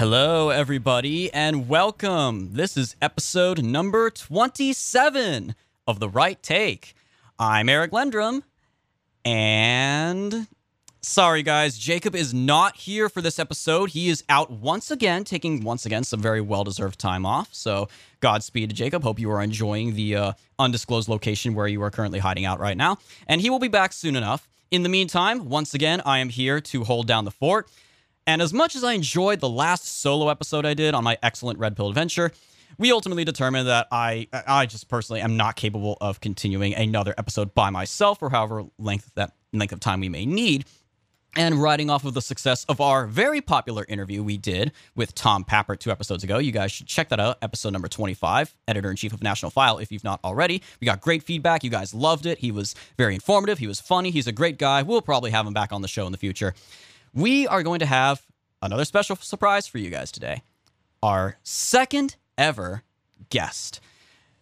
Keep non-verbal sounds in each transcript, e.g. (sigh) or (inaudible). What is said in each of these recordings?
Hello, everybody, and welcome. This is episode number 27 of The Right Take. I'm Eric Lendrum, and sorry, guys, Jacob is not here for this episode. He is out once again, taking once again some very well deserved time off. So, Godspeed to Jacob. Hope you are enjoying the uh, undisclosed location where you are currently hiding out right now. And he will be back soon enough. In the meantime, once again, I am here to hold down the fort. And as much as I enjoyed the last solo episode I did on my excellent Red Pill adventure, we ultimately determined that I I just personally am not capable of continuing another episode by myself for however length that length of time we may need. And riding off of the success of our very popular interview we did with Tom Pappert two episodes ago, you guys should check that out, episode number 25, editor in chief of National File, if you've not already. We got great feedback. You guys loved it. He was very informative. He was funny. He's a great guy. We'll probably have him back on the show in the future we are going to have another special surprise for you guys today. Our second ever guest.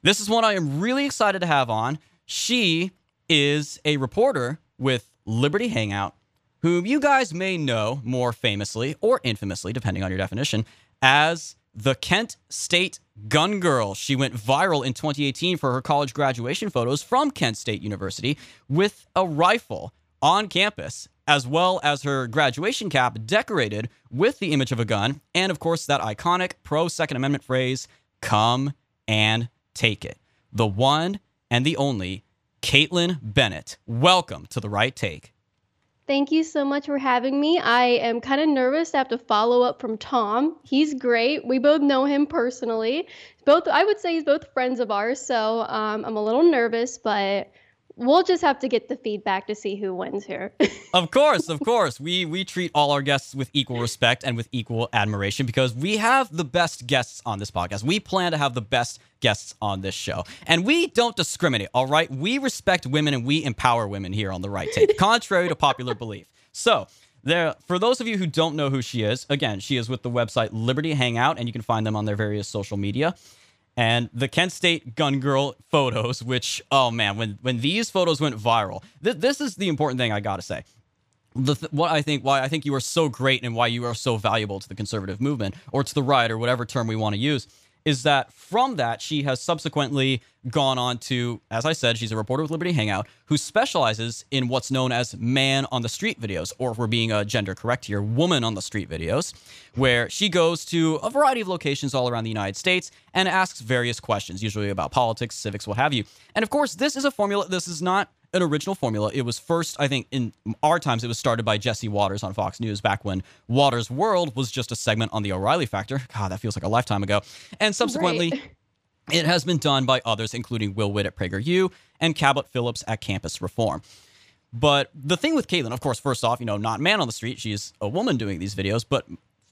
This is one I am really excited to have on. She is a reporter with Liberty Hangout, whom you guys may know more famously or infamously, depending on your definition, as the Kent State Gun Girl. She went viral in 2018 for her college graduation photos from Kent State University with a rifle on campus as well as her graduation cap decorated with the image of a gun, and of course, that iconic pro Second Amendment phrase, come and take it. The one and the only Kaitlin Bennett. Welcome to The Right Take. Thank you so much for having me. I am kind of nervous to have to follow up from Tom. He's great. We both know him personally. Both, I would say, he's both friends of ours. So um, I'm a little nervous, but we'll just have to get the feedback to see who wins here. (laughs) of course, of course. We we treat all our guests with equal respect and with equal admiration because we have the best guests on this podcast. We plan to have the best guests on this show. And we don't discriminate, all right? We respect women and we empower women here on the right take, (laughs) contrary to popular belief. So, there for those of you who don't know who she is, again, she is with the website Liberty Hangout and you can find them on their various social media and the Kent State gun girl photos, which oh man, when when these photos went viral, th- this is the important thing I gotta say. Th- what I think why I think you are so great and why you are so valuable to the conservative movement or to the right or whatever term we want to use is that from that, she has subsequently gone on to, as I said, she's a reporter with Liberty Hangout who specializes in what's known as man on the street videos, or if we're being uh, gender correct here, woman on the street videos, where she goes to a variety of locations all around the United States and asks various questions, usually about politics, civics, what have you. And of course, this is a formula, this is not an original formula. It was first, I think, in our times, it was started by Jesse Watters on Fox News back when Watters World was just a segment on the O'Reilly Factor. God, that feels like a lifetime ago. And subsequently, right. it has been done by others, including Will Witt at PragerU and Cabot Phillips at Campus Reform. But the thing with Kaitlin, of course, first off, you know, not man on the street, she's a woman doing these videos, but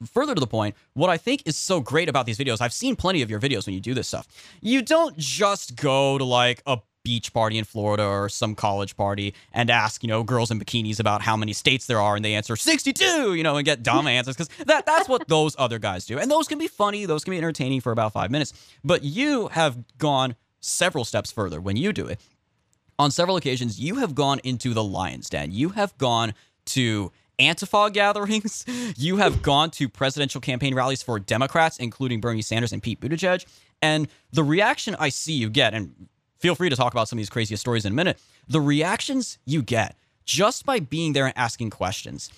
further to the point, what I think is so great about these videos, I've seen plenty of your videos when you do this stuff. You don't just go to like a beach party in Florida or some college party and ask, you know, girls in bikinis about how many states there are and they answer 62, you know, and get dumb (laughs) answers because that, that's what those other guys do. And those can be funny, those can be entertaining for about five minutes. But you have gone several steps further when you do it. On several occasions, you have gone into the lion's den. You have gone to Antifa gatherings. (laughs) You have gone to presidential campaign rallies for Democrats, including Bernie Sanders and Pete Buttigieg. And the reaction I see you get, and feel free to talk about some of these craziest stories in a minute. The reactions you get just by being there and asking questions,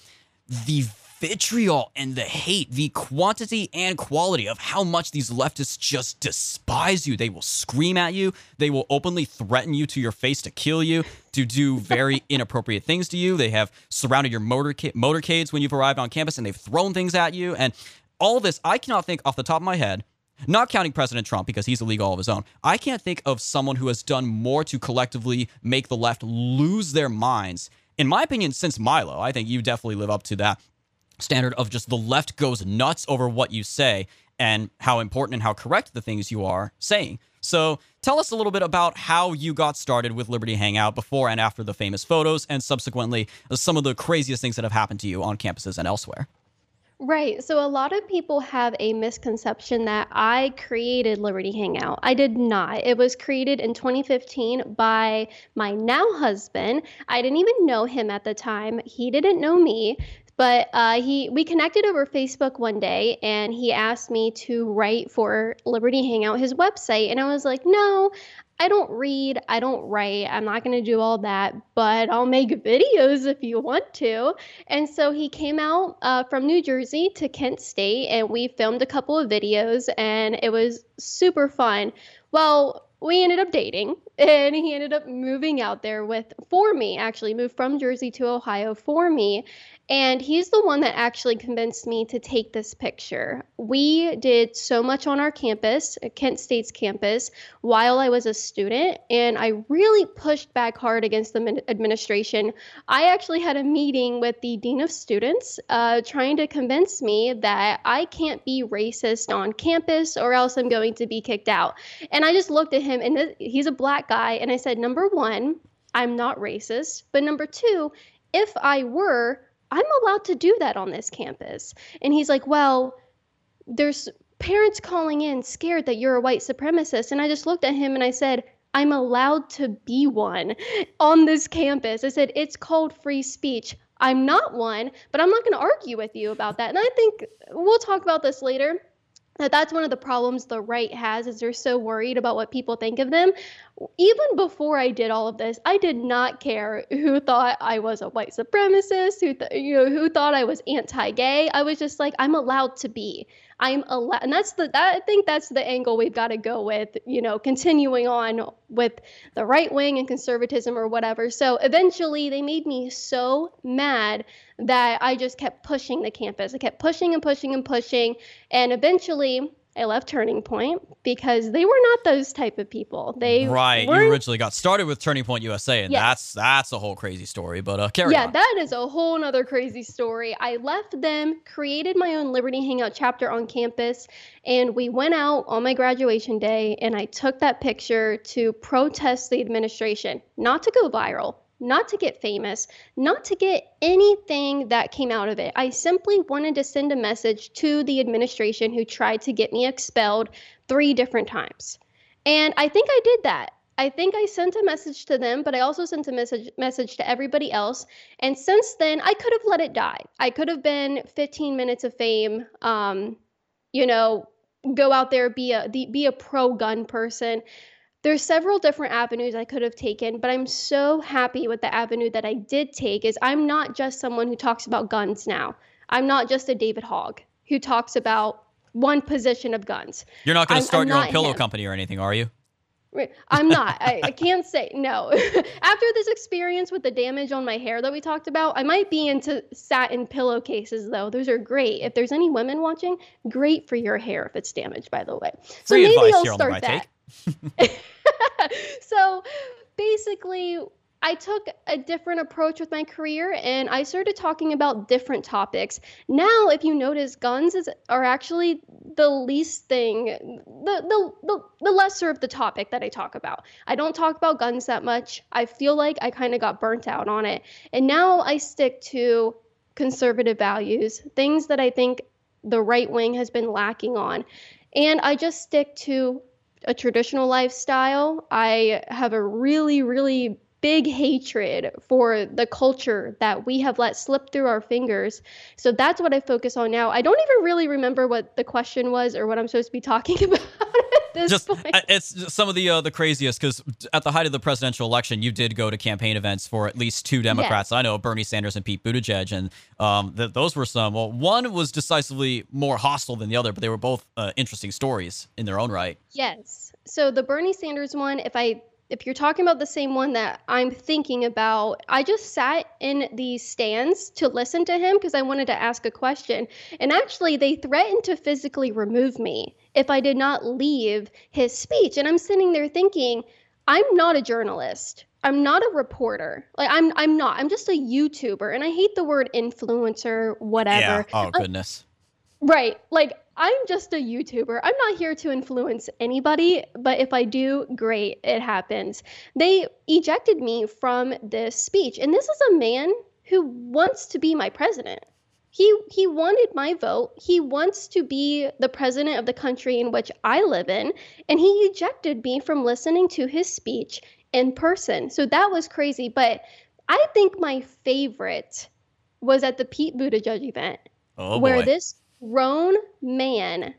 the vitriol and the hate, the quantity and quality of how much these leftists just despise you. They will scream at you. They will openly threaten you to your face to kill you, to do very (laughs) inappropriate things to you. They have surrounded your motorca- motorcades when you've arrived on campus and they've thrown things at you. And all this, I cannot think off the top of my head not counting President Trump because he's illegal all of his own. I can't think of someone who has done more to collectively make the left lose their minds. In my opinion, since Milo, I think you definitely live up to that standard of just the left goes nuts over what you say and how important and how correct the things you are saying. So, tell us a little bit about how you got started with Liberty Hangout before and after the famous photos, and subsequently some of the craziest things that have happened to you on campuses and elsewhere. Right. So a lot of people have a misconception that I created Liberty Hangout. I did not. It was created in 2015 by my now husband. I didn't even know him at the time. He didn't know me. But uh, he we connected over Facebook one day, and he asked me to write for Liberty Hangout, his website, and I was like, no. I don't read, I don't write, I'm not going to do all that, but I'll make (laughs) videos if you want to. And so he came out uh, from New Jersey to Kent State and we filmed a couple of videos and it was super fun. Well, we ended up dating (laughs) and he ended up moving out there with for me actually moved from jersey to ohio for me and he's the one that actually convinced me to take this picture. We did so much on our campus, Kent State's campus, while I was a student, and I really pushed back hard against the administration. I actually had a meeting with the Dean of Students uh, trying to convince me that I can't be racist on campus or else I'm going to be kicked out. And I just looked at him, and th- he's a black guy, and I said, number one, I'm not racist, but number two, if I were, I'm allowed to do that on this campus. And he's like, Well, there's parents calling in scared that you're a white supremacist. And I just looked at him and I said, I'm allowed to be one (laughs) on this campus. I said, It's called free speech. I'm not one, but I'm not going to argue with you about that. And I think we'll talk about this later that that's one of the problems the right has is they're so worried about what people think of them. Even before i did all of this i did not care who thought i was a white supremacist who th- you know who thought i was anti-gay. I was just like i'm allowed to be i'm allowed and that's the that, i think that's the angle we've got to go with you know continuing on with the right wing and conservatism or whatever so eventually they made me so mad that I just kept pushing the campus. I kept pushing and pushing and pushing. And eventually I left Turning Point because they were not those type of people. They right. You originally got started with Turning Point USA, and yes. that's that's a whole crazy story. But uh, carry yeah, on. that is a whole other crazy story. I left them, created my own Liberty Hangout chapter on campus, and we went out on my graduation day, and I took that picture to protest the administration, not to go viral, not to get famous, not to get anything that came out of it. I simply wanted to send a message to the administration who tried to get me expelled three different times. And I think I did that. I think I sent a message to them, but I also sent a message message to everybody else. And since then, I could have let it die. I could have been 15 minutes of fame. Um, you know, go out there be a be a pro gun person there's several different avenues I could have taken, but I'm so happy with the avenue that I did take is I'm not just someone who talks about guns now. I'm not just a David Hogg who talks about one position of guns. You're not going to start I'm your own pillow him. company or anything, are you? I'm not. I, I, can't say no. (laughs) After this experience with the damage on my hair that we talked about, I might be into satin pillowcases though. Those are great. If there's any women watching, great for your hair if it's damaged, by the way. So Free maybe I'll start that. (laughs) so basically, I took a different approach with my career and I started talking about different topics. Now, if you notice, guns is, are actually the least thing, the, the, the, the lesser of the topic that I talk about. I don't talk about guns that much. I feel like I kind of got burnt out on it. And now I stick to conservative values, things that I think the right wing has been lacking on. And I just stick to a traditional lifestyle. I have a really, really big hatred for the culture that we have let slip through our fingers. So that's what I focus on now. I don't even really remember what the question was or what I'm supposed to be talking (laughs) about. just point. it's just some of the uh, the craziest because at the height of the presidential election, you did go to campaign events for at least two Democrats. Yes. I know Bernie Sanders and Pete Buttigieg, and um, th- those were some. Well, one was decisively more hostile than the other, but they were both uh, interesting stories in their own right. Yes. So the Bernie Sanders one, if I if you're talking about the same one that I'm thinking about, I just sat in these stands to listen to him because I wanted to ask a question. And actually, they threatened to physically remove me if I did not leave his speech. And I'm sitting there thinking, I'm not a journalist. I'm not a reporter. Like I'm I'm not. I'm just a YouTuber and I hate the word influencer whatever. Yeah. Oh goodness. Right. Like I'm just a YouTuber. I'm not here to influence anybody, but if I do, great, it happens. They ejected me from this speech. And this is a man who wants to be my president. He he wanted my vote. He wants to be the president of the country in which I live in, and he ejected me from listening to his speech in person. So that was crazy, but I think my favorite was at the Pete Buttigieg event, Oh where boy. this grown man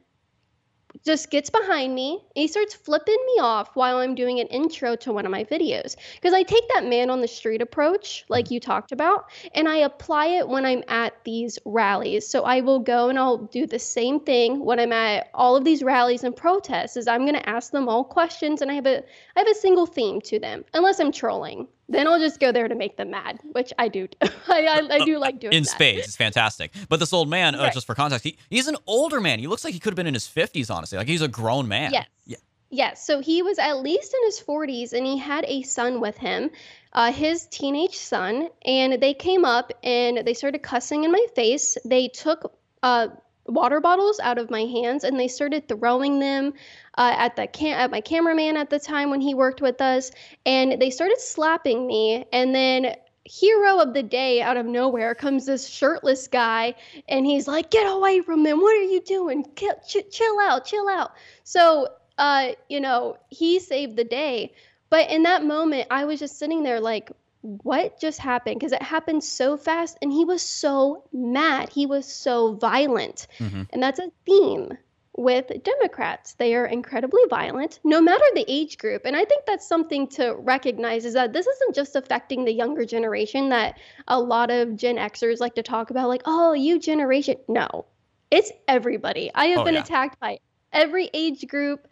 just gets behind me and he starts flipping me off while I'm doing an intro to one of my videos. Because I take that man on the street approach, like you talked about, and I apply it when I'm at these rallies. So I will go and I'll do the same thing when I'm at all of these rallies and protests. Is I'm gonna ask them all questions and I have a I have a single theme to them, unless I'm trolling. Then I'll just go there to make them mad, which I do. (laughs) I, I, I do like doing in that. spades. It's fantastic. But this old man, uh, Right. just for context, he, he's an older man. He looks like he could have been in his 50s, honestly. Like he's a grown man. Yes. Yeah. Yes. So he was at least in his 40s and he had a son with him, uh, his teenage son. And they came up and they started cussing in my face. They took uh, water bottles out of my hands and they started throwing them uh, at the cam- at my cameraman at the time when he worked with us. And they started slapping me. And then hero of the day out of nowhere comes this shirtless guy and he's like get away from them what are you doing ch- chill out chill out so uh you know he saved the day but in that moment i was just sitting there like what just happened because it happened so fast and he was so mad he was so violent Mhm. and that's a theme with Democrats. They are incredibly violent, no matter the age group. And I think that's something to recognize is that this isn't just affecting the younger generation that a lot of Gen Xers like to talk about, like, oh, you generation. No, it's everybody. I have Oh, been yeah. attacked by every age group.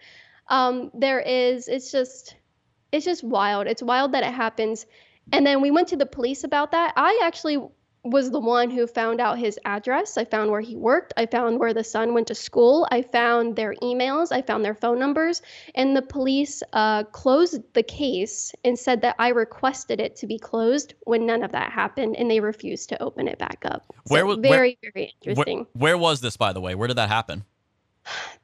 Um, there is, it's just, it's just wild. It's wild that it happens. And then we went to the police about that. I actually was the one who found out his address. I found where he worked. I found where the son went to school. I found their emails. I found their phone numbers. And the police uh, closed the case and said that I requested it to be closed when none of that happened, and they refused to open it back up. So Where was- where- very very Where, interesting. where was this, by the way? Where did that happen?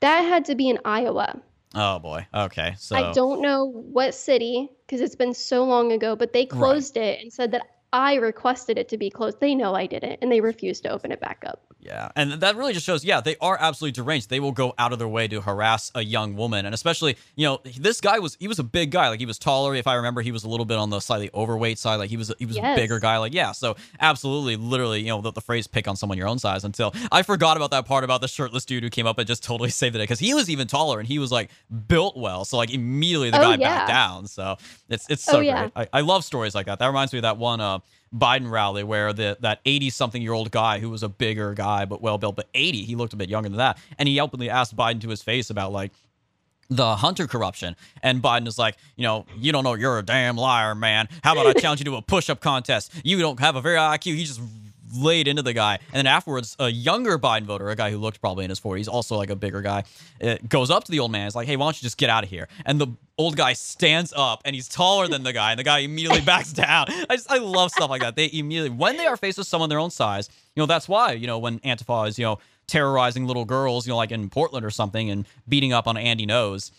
that had to be in Iowa. Oh boy. Okay. So I don't know what city because it's been so long ago, but they closed it and said that I requested it to be closed. They know I didn't, and they refused to open it back up. Yeah, and that really just shows, yeah, they are absolutely deranged. They will go out of their way to harass a young woman, and especially, you know, this guy was he was a big guy, like he was taller. If I remember, he was a little bit on the slightly overweight side, like he was he was a bigger guy, like yeah. So absolutely, literally, you know, the, the phrase "pick on someone your own size." Until I forgot about that part about the shirtless dude who came up and just totally (laughs) saved the day because he was even taller and he was like built well. So like immediately the Oh, guy backed down. So it's it's so Oh, yeah. great. I, I love stories like that. That reminds me of that one uh, Biden rally where the that 80 something year old guy who was a bigger guy but well built, but 80, he looked a bit younger than that, and he openly asked Biden to his face about like the Hunter corruption. And Biden is like, you know, you don't know, you're a damn liar, man. How about I challenge you to a push up contest? You don't have a very IQ. He just laid into the guy. And then afterwards, a younger Biden voter, a guy who looked probably in his 40s, also like a bigger guy, uh goes up to the old man. Is like, hey, why don't you just get out of here? And the old guy stands up and he's taller than the guy, and the guy immediately (laughs) backs down. I just, I love stuff like that. They immediately, when they are faced with someone their own size, you know, that's why, you know, when Antifa is, you know, terrorizing little girls, you know, like in Portland or something and beating up on Andy Ngo's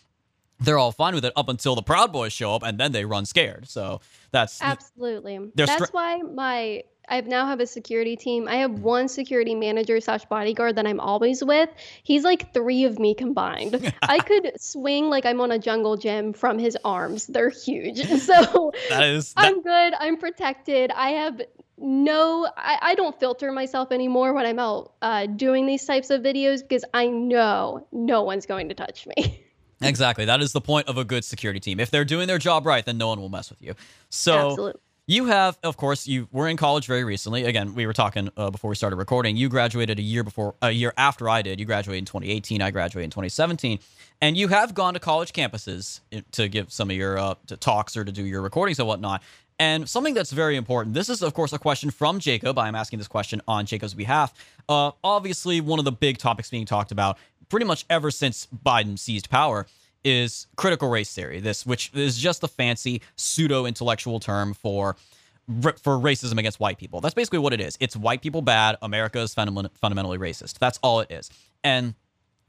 they're all fine with it up until the Proud Boys show up, and then they run scared. So that's Absolutely. That's str- why my I now have a security team. I have one security manager slash bodyguard that I'm always with. He's like three of me combined. (laughs) I could swing like I'm on a jungle gym from his arms. They're huge. (laughs) So that is that, I'm good. I'm protected. I have no I, I don't filter myself anymore when I'm out uh, doing these types of videos because I know no one's going to touch me. (laughs) exactly. That is the point of a good security team. If they're doing their job right, then no one will mess with you. So Absolutely. You have, of course, you were in college very recently. Again, we were talking uh, before we started recording. You graduated a year before, a year after I did. You graduated in 2018. I graduated in 2017. And you have gone to college campuses to give some of your uh, talks or to do your recordings and whatnot. And something that's very important. This is, of course, a question from Jacob. I'm asking this question on Jacob's behalf. Uh, obviously, one of the big topics being talked about pretty much ever since Biden seized power is critical race theory. This, which is just a fancy pseudo intellectual term for for racism against white people. That's basically what it is. It's white people bad. America is fundament- fundamentally racist. That's all it is. And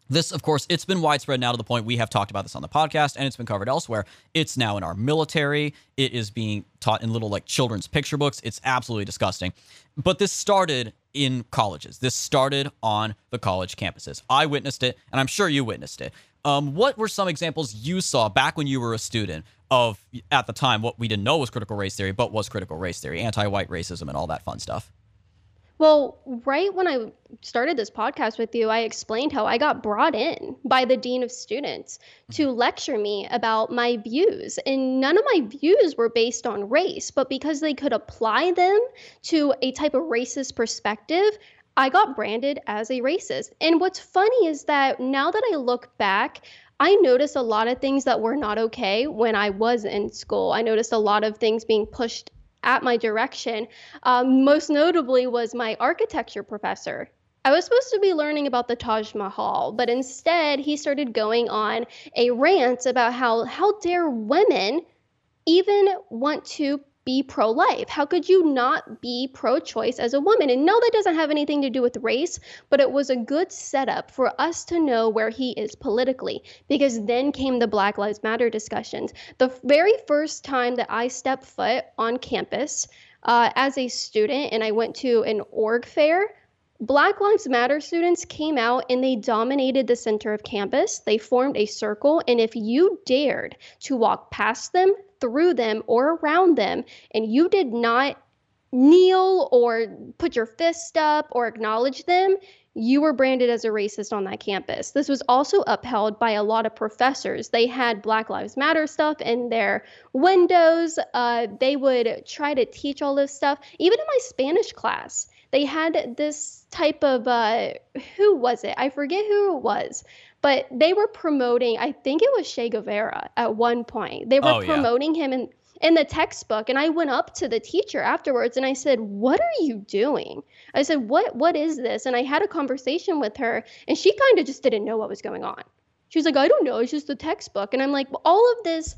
this, of course, it's been widespread now to the point we have talked about this on the podcast and it's been covered elsewhere. It's now in our military. It is being taught in little like children's picture books. It's absolutely disgusting. But this started in colleges. This started on the college campuses. I witnessed it, and I'm sure you witnessed it. Um, what were some examples you saw back when you were a student of, at the time, what we didn't know was critical race theory, but was critical race theory, anti white racism, and all that fun stuff? Well, right when I started this podcast with you, I explained how I got brought in by the dean of students to mm-hmm. lecture me about my views. And none of my views were based on race, but because they could apply them to a type of racist perspective, I got branded as a racist. And what's funny is that now that I look back, I noticed a lot of things that were not okay when I was in school. I noticed a lot of things being pushed at my direction. Um, most notably was my architecture professor. I was supposed to be learning about the Taj Mahal, but instead he started going on a rant about how how dare women even want to be pro life? How could you not be pro choice as a woman? And no, that doesn't have anything to do with race, but it was a good setup for us to know where he is politically because then came the Black Lives Matter discussions. The very first time that I stepped foot on campus uh, as a student and I went to an org fair, Black Lives Matter students came out and they dominated the center of campus. They formed a circle, and if you dared to walk past them, through them, or around them, and you did not kneel or put your fist up or acknowledge them, you were branded as a racist on that campus. This was also upheld by a lot of professors. They had Black Lives Matter stuff in their windows. Uh, they would try to teach all this stuff. Even in my Spanish class, they had this type of uh, who was it? I forget who it was, but they were promoting. I think it was Che Guevara at one point. They were oh, promoting yeah. him in in the textbook, and I went up to the teacher afterwards and I said, "What are you doing?" I said, "What what is this?" And I had a conversation with her, and she kind of just didn't know what was going on. She was like, "I don't know. It's just the textbook." And I'm like, well, "All of this."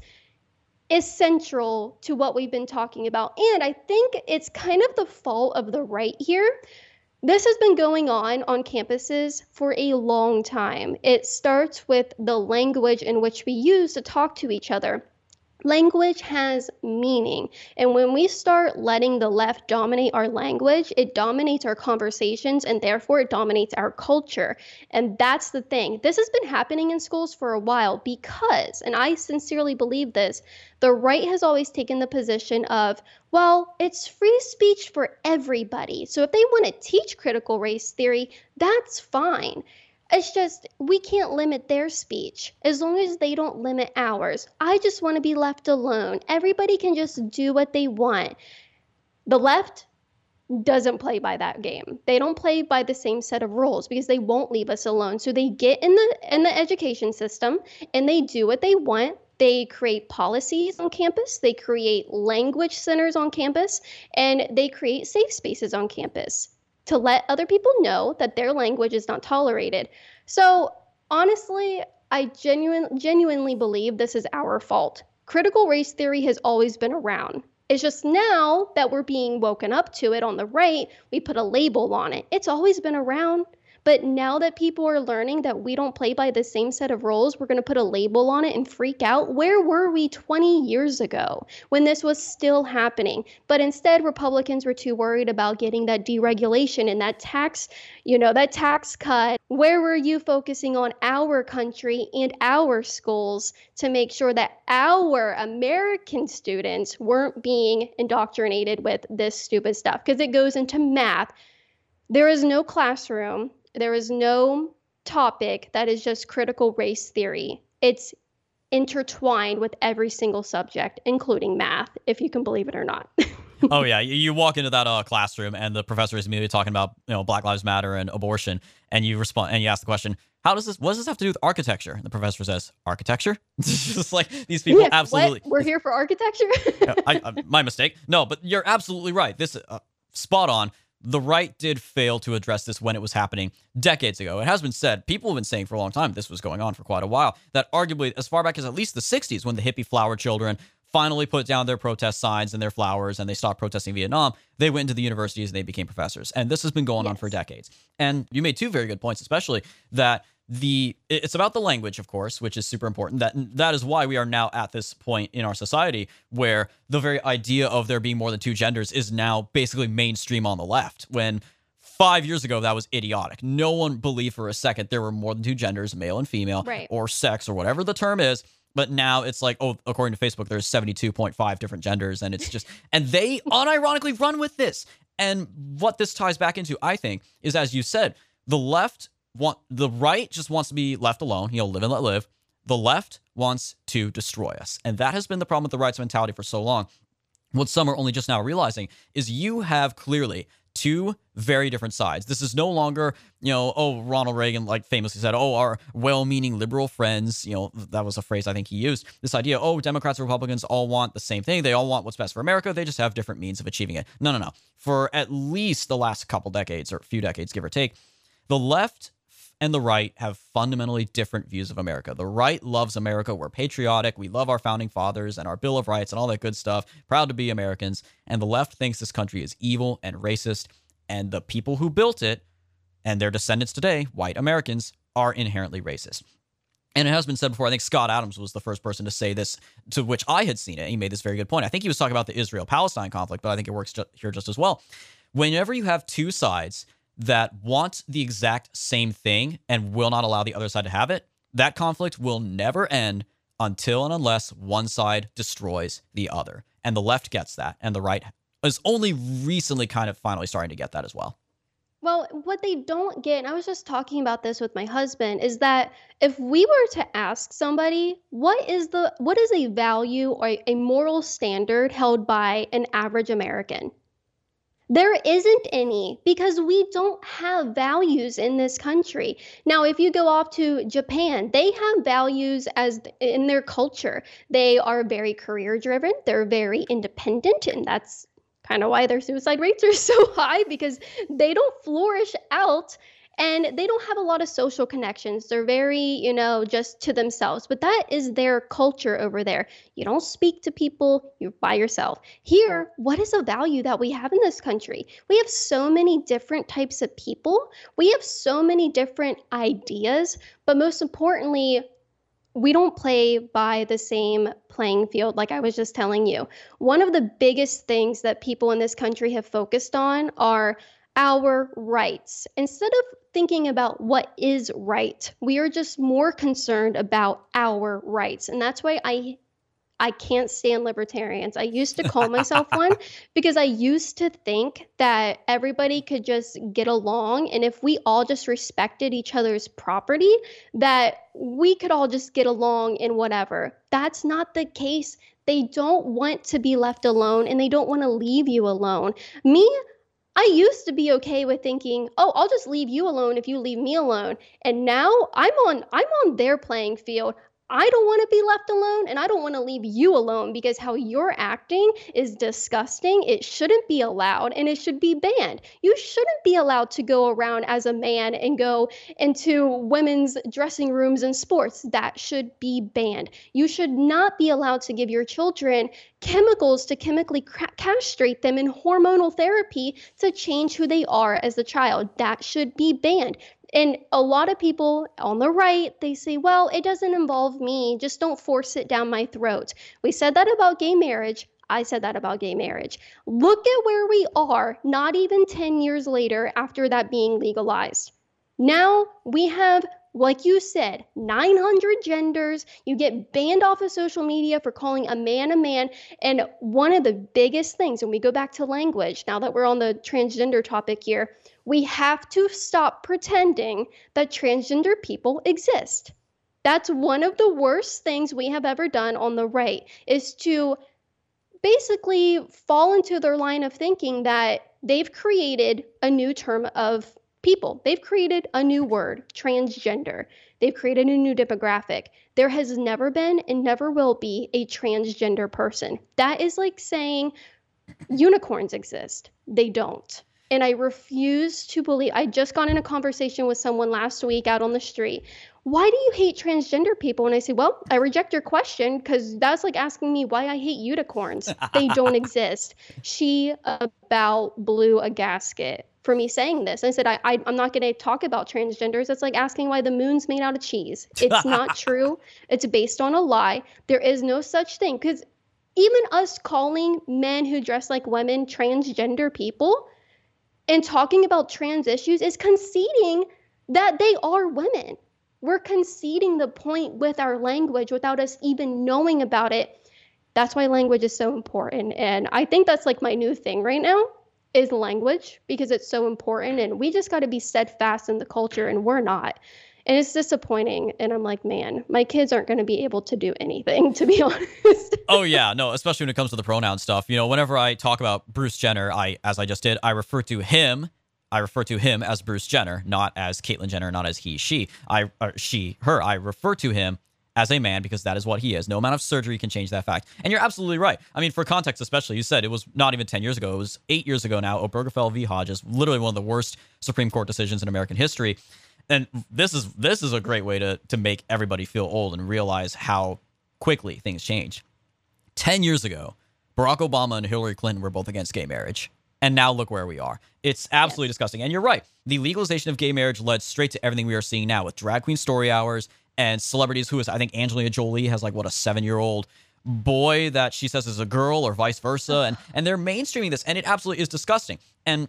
is central to what we've been talking about. And I think it's kind of the fault of the right here. This has been going on on campuses for a long time. It starts with the language in which we use to talk to each other. Language has meaning. And when we start letting the left dominate our language, it dominates our conversations and therefore it dominates our culture. And that's the thing. This has been happening in schools for a while because, and I sincerely believe this, the right has always taken the position of, well, it's free speech for everybody. So if they want to teach critical race theory, that's fine. It's just we can't limit their speech as long as they don't limit ours. I just want to be left alone. Everybody can just do what they want. The left doesn't play by that game. They don't play by the same set of rules because they won't leave us alone. So they get in the in the education system and they do what they want. They create policies on campus, they create language centers on campus, and they create safe spaces on campus to let other people know that their language is not tolerated. So, honestly, I genuine, genuinely believe this is our fault. Critical race theory has always been around. It's just now that we're being woken up to it on the right, we put a label on it. It's always been around. But now that people are learning that we don't play by the same set of rules, we're going to put a label on it and freak out. Where were we 20 years ago when this was still happening? But instead, Republicans were too worried about getting that deregulation and that tax, you know, that tax cut. Where were you focusing on our country and our schools to make sure that our American students weren't being indoctrinated with this stupid stuff? Because it goes into math. There is no classroom there is no topic that is just critical race theory. It's intertwined with every single subject, including math, if you can believe it or not. (laughs) oh yeah, you walk into that uh, classroom and the professor is immediately talking about you know Black Lives Matter and abortion, and you respond and you ask the question, "How does this? What does this have to do with architecture?" And the professor says, "Architecture." (laughs) it's just like these people absolutely. What? We're here for architecture. (laughs) I, I, my mistake. No, but you're absolutely right. This uh, spot on the right did fail to address this when it was happening decades ago. It has been said, people have been saying for a long time, this was going on for quite a while, that arguably as far back as at least the 60s, when the hippie flower children finally put down their protest signs and their flowers and they stopped protesting Vietnam, they went into the universities and they became professors. And this has been going yes. on for decades. And you made two very good points, especially that the it's about the language of course which is super important that that is why we are now at this point in our society where the very idea of there being more than two genders is now basically mainstream on the left when 5 years ago that was idiotic no one believed for a second there were more than two genders male and female right. or sex or whatever the term is but now it's like, oh, according to Facebook, there's 72.5 different genders, and it's just, (laughs) and they unironically run with this. And what this ties back into, I think, is as you said, the left want the right just wants to be left alone, you know, live and let live. The left wants to destroy us. And that has been the problem with the rights mentality for so long. What some are only just now realizing is you have clearly two very different sides. This is no longer, you know, oh, Ronald Reagan like famously said, oh, our well-meaning liberal friends, you know, that was a phrase I think he used. This idea, oh, Democrats and Republicans all want the same thing. They all want what's best for America. They just have different means of achieving it. No, no, no. For at least the last couple decades or a few decades, give or take, the left and the right have fundamentally different views of America. The right loves America. We're patriotic. We love our founding fathers and our Bill of Rights and all that good stuff. Proud to be Americans. And the left thinks this country is evil and racist. And the people who built it and their descendants today, white Americans, are inherently racist. And it has been said before. I think Scott Adams was the first person to say this, to which I had seen it. He made this very good point. I think he was talking about the Israel Palestine conflict, but I think it works here just as well. Whenever you have two sides that wants the exact same thing and will not allow the other side to have it, that conflict will never end until and unless one side destroys the other. And the left gets that, and the right is only recently kind of finally starting to get that as well. Well, what they don't get, and I was just talking about this with my husband, is that if we were to ask somebody what is the what is a value or a moral standard held by an average American, there isn't any because we don't have values in this country. Now, if you go off to Japan, they have values as in their culture. They are very career driven, they're very independent, and that's kind of why their suicide rates are (laughs) so high because they don't flourish out and they don't have a lot of social connections. They're very, you know, just to themselves. But that is their culture over there. You don't speak to people, you're by yourself. Here, what is a value that we have in this country? We have so many different types of people, we have so many different ideas, but most importantly, we don't play by the same playing field, like I was just telling you. One of the biggest things that people in this country have focused on are our rights. Instead of thinking about what is right, we are just more concerned about our rights. And that's why I I can't stand libertarians. I used to call myself one (laughs) because I used to think that everybody could just get along and if we all just respected each other's property that we could all just get along in whatever. That's not the case. They don't want to be left alone and they don't want to leave you alone. Me, I used to be okay with thinking, "Oh, I'll just leave you alone if you leave me alone." And now I'm on I'm on their playing field. I don't want to be left alone and I don't want to leave you alone because how you're acting is disgusting. It shouldn't be allowed and it should be banned. You shouldn't be allowed to go around as a man and go into women's dressing rooms and sports. That should be banned. You should not be allowed to give your children chemicals to chemically castrate them in hormonal therapy to change who they are as a child. That should be banned. And a lot of people on the right, they say, well, it doesn't involve me. Just don't force it down my throat. We said that about gay marriage. I said that about gay marriage. Look at where we are, not even 10 years later after that being legalized. Now we have, like you said, 900 genders. You get banned off of social media for calling a man a man. And one of the biggest things, when we go back to language, now that we're on the transgender topic here, we have to stop pretending that transgender people exist. That's one of the worst things we have ever done on the right is to basically fall into their line of thinking that they've created a new term of people. They've created a new word, transgender. They've created a new demographic. There has never been and never will be a transgender person. That is like saying unicorns exist. They don't and I refuse to believe. I just got in a conversation with someone last week out on the street. Why do you hate transgender people? And I say, well, I reject your question because that's like asking me why I hate unicorns. they don't (laughs) exist. She about blew a gasket for me saying this. I said, I, I, am not going to talk about transgenders. It's like asking why the moon's made out of cheese. It's not (laughs) true. It's based on a lie. There is no such thing. Because even us calling men who dress like women transgender people, and talking about trans issues is conceding that they are women. we're conceding the point with our language without us even knowing about it. That's why language is so important. And I think that's like my new thing right now is language because it's so important and we just got to be steadfast in the culture and we're not and it's disappointing and i'm like man my kids aren't going to be able to do anything to be (laughs) honest oh yeah no especially when it comes to the pronoun stuff you know whenever i talk about bruce jenner i as i just did i refer to him I refer to him as Bruce Jenner, not as Caitlyn Jenner, not as he, she. I, she, her. I refer to him as a man because that is what he is. No amount of surgery can change that fact. And you're absolutely right. I mean, for context, especially, you said it was not even 10 years ago. It was eight years ago now. Obergefell v. Hodges, literally one of the worst Supreme Court decisions in American history and this is this is a great way to to make everybody feel old and realize how quickly things change. 10 years ago, Barack Obama and Hillary Clinton were both against gay marriage. And now look where we are. It's absolutely yes. disgusting. And you're right. The legalization of gay marriage led straight to everything we are seeing now with drag queen story hours and celebrities who is I think Angelina Jolie has like what a 7-year-old boy that she says is a girl or vice versa and (laughs) and they're mainstreaming this and it absolutely is disgusting. And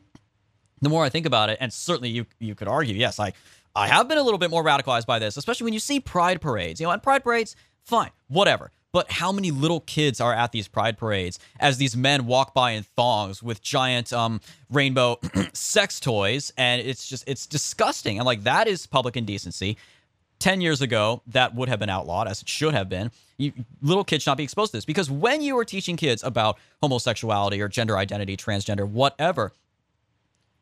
the more I think about it and certainly you you could argue yes, I I have been a little bit more radicalized by this, especially when you see pride parades. You know, and pride parades, fine, whatever. But how many little kids are at these pride parades as these men walk by in thongs with giant um, rainbow (clears throat) sex toys? And it's just, it's disgusting. And like, that is public indecency. 10 years ago, that would have been outlawed, as it should have been. You, little kids should not be exposed to this because when you are teaching kids about homosexuality or gender identity, transgender, whatever,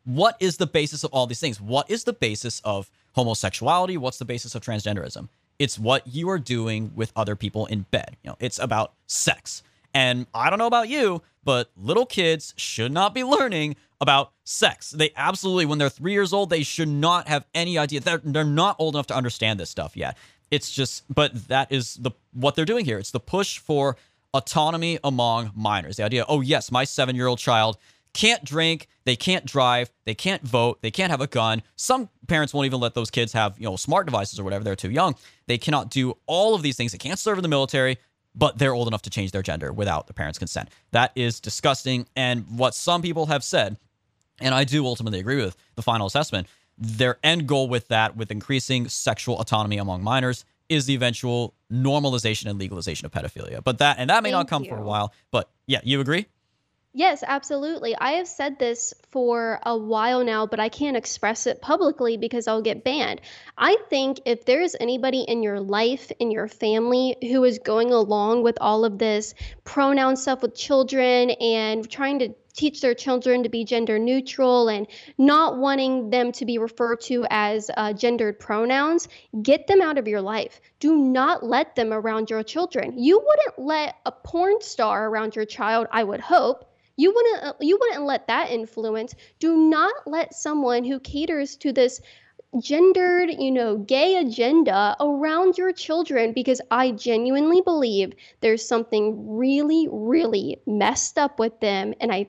what is the basis of all these things? What is the basis of homosexuality? What's the basis of transgenderism? It's what you are doing with other people in bed. You know, it's about sex. And I don't know about you, but little kids should not be (laughs) learning about sex. They absolutely, when they're three years old, they should not have any idea. They're, they're not old enough to understand this stuff yet. It's just, but that is the what they're doing here. It's the push for autonomy among minors. The idea, oh yes, my seven year old child can't drink, they can't drive, they can't vote, they can't have a gun. Some parents won't even let those kids have, you know, smart devices or whatever. They're too young. They cannot do all of these things. They can't serve in the military, but they're old enough to change their gender without the parents' consent. That is disgusting. And what some people have said, and I do ultimately agree with the final assessment, their end goal with that, with increasing sexual autonomy among minors, is the eventual normalization and legalization of pedophilia. But that, and that may Thank not come you. for a while, but yeah, you agree? Yes, absolutely. I have said this for a while now, but I can't express it publicly because I'll get banned. I think if there's anybody in your life, in your family, who is going along with all of this pronoun stuff with children and trying to teach their children to be gender neutral and not wanting them to be referred to as uh, gendered pronouns, get them out of your life. Do not let them around your children. You wouldn't let a porn star around your child, I would hope you wouldn't uh, you wouldn't let that influence. Do not let someone who caters to this gendered, you know, gay agenda around your children because I genuinely believe there's something really really messed up with them and I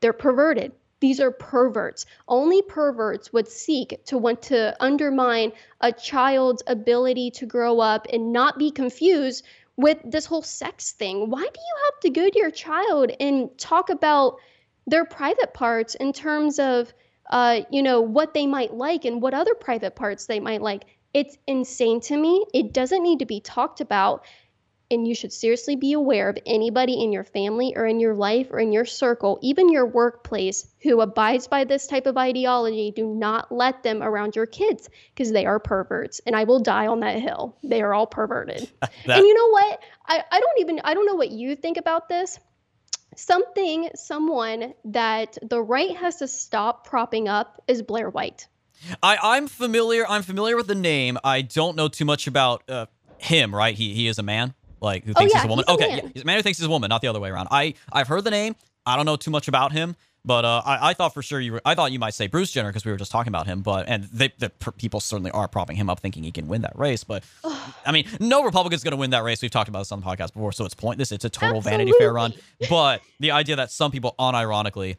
they're perverted. These are perverts. Only perverts would seek to want to undermine a child's ability to grow up and not be confused with this whole sex thing. Why do you have to go to your child and talk about their private parts in terms of, uh, you know, what they might like and what other private parts they might like? It's insane to me. It doesn't need to be talked about and you should seriously be aware of anybody in your family or in your life or in your circle, even your workplace, who abides by this type of ideology. Do not let them around your kids because they are perverts. And I will die on that hill. They are all perverted. (laughs) that- and you know what? I, I don't even, I don't know what you think about this. Something, someone that the right has to stop propping up is Blair White. I, I'm familiar. I'm familiar with the name. I don't know too much about uh, him. Right? He he is a man like who oh, thinks oh, yeah, he's a woman. He's okay, a yeah, man who thinks he's a woman, not the other way around. I I've heard the name. I don't know too much about him, but uh, I, I thought for sure you were. I thought you might say Bruce Jenner because we were just talking about him. But and they, the people certainly are propping him up, thinking he can win that race. But I mean, no Republican's going to win that race. We've talked about this on the podcast before, so it's pointless. It's a total Absolutely. Vanity Fair run. But the idea that some people unironically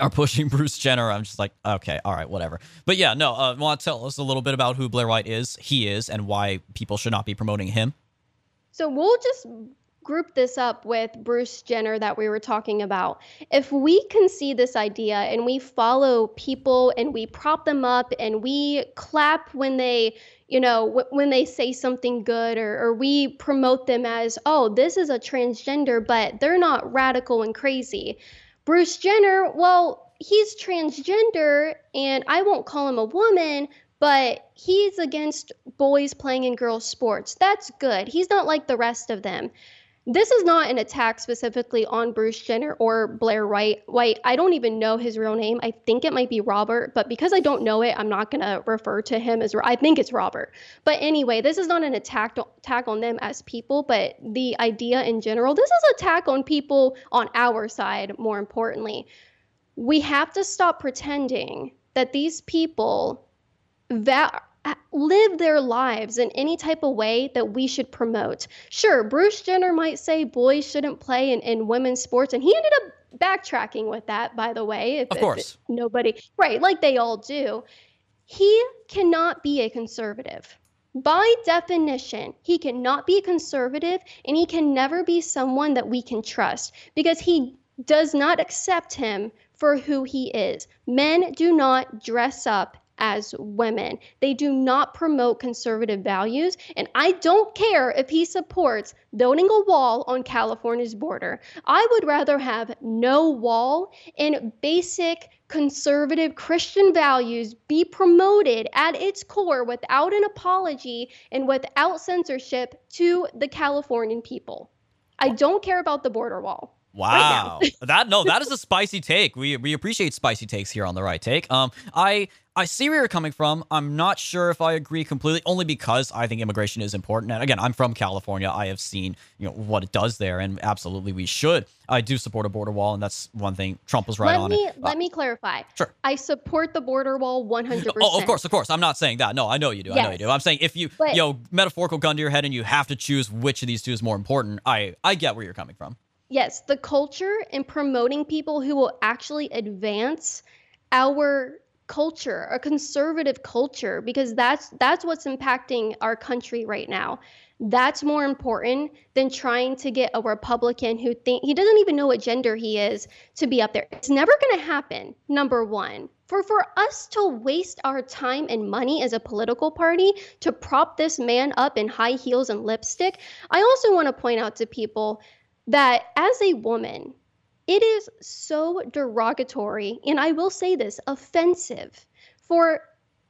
are pushing (laughs) Bruce Jenner. I'm just like, okay, all right, whatever. But yeah, no, uh, want to tell us a little bit about who Blair White is, he is, and why people should not be promoting him? So we'll just group this up with Bruce Jenner that we were talking about. If we can see this idea and we follow people and we prop them up and we clap when they, you know, w- when they say something good or, or we promote them as, oh, this is a transgender, but they're not radical and crazy. Bruce Jenner, well, he's transgender and I won't call him a woman, but he's against boys playing in girls' sports. That's good. He's not like the rest of them. This is not an attack specifically on Bruce Jenner or Blair White. White. I don't even know his real name. I think it might be Robert, but because I don't know it, I'm not going to refer to him as I think it's Robert. But anyway, this is not an attack attack on them as people, but the idea in general. This is attack on people on our side more importantly. We have to stop pretending that these people that uh, live their lives in any type of way that we should promote. Sure, Bruce Jenner might say boys shouldn't play in, in women's sports, and he ended up backtracking with that, by the way. If, of course. If nobody, right, like they all do. He cannot be a conservative. By definition, he cannot be a conservative and he can never be someone that we can trust because he does not accept him for who he is. Men do not dress up as women. They do not promote conservative values. And I don't care if he supports building a wall on California's border. I would rather have no wall and basic conservative Christian values be promoted at its core without an apology and without censorship to the Californian people. I don't care about the border wall. Wow. Right that no, that is a spicy take. We we appreciate spicy takes here on the right take. Um I I see where you're coming from. I'm not sure if I agree completely, only because I think immigration is important. And again, I'm from California. I have seen, you know, what it does there, and absolutely we should. I do support a border wall, and that's one thing Trump was right let on. Me, it. Let uh, me clarify. Sure. I support the border wall 100%. Oh, of course, of course. I'm not saying that. No, I know you do. Yes. I know you do. I'm saying if you, but, you know, metaphorical gun to your head and you have to choose which of these two is more important, I I get where you're coming from. Yes, the culture and promoting people who will actually advance our culture, a conservative culture, because that's that's what's impacting our country right now. That's more important than trying to get a Republican who think he doesn't even know what gender he is to be up there. It's never going to happen. Number 1. For for us to waste our time and money as a political party to prop this man up in high heels and lipstick, I also want to point out to people that as a woman, it is so derogatory, and I will say this offensive for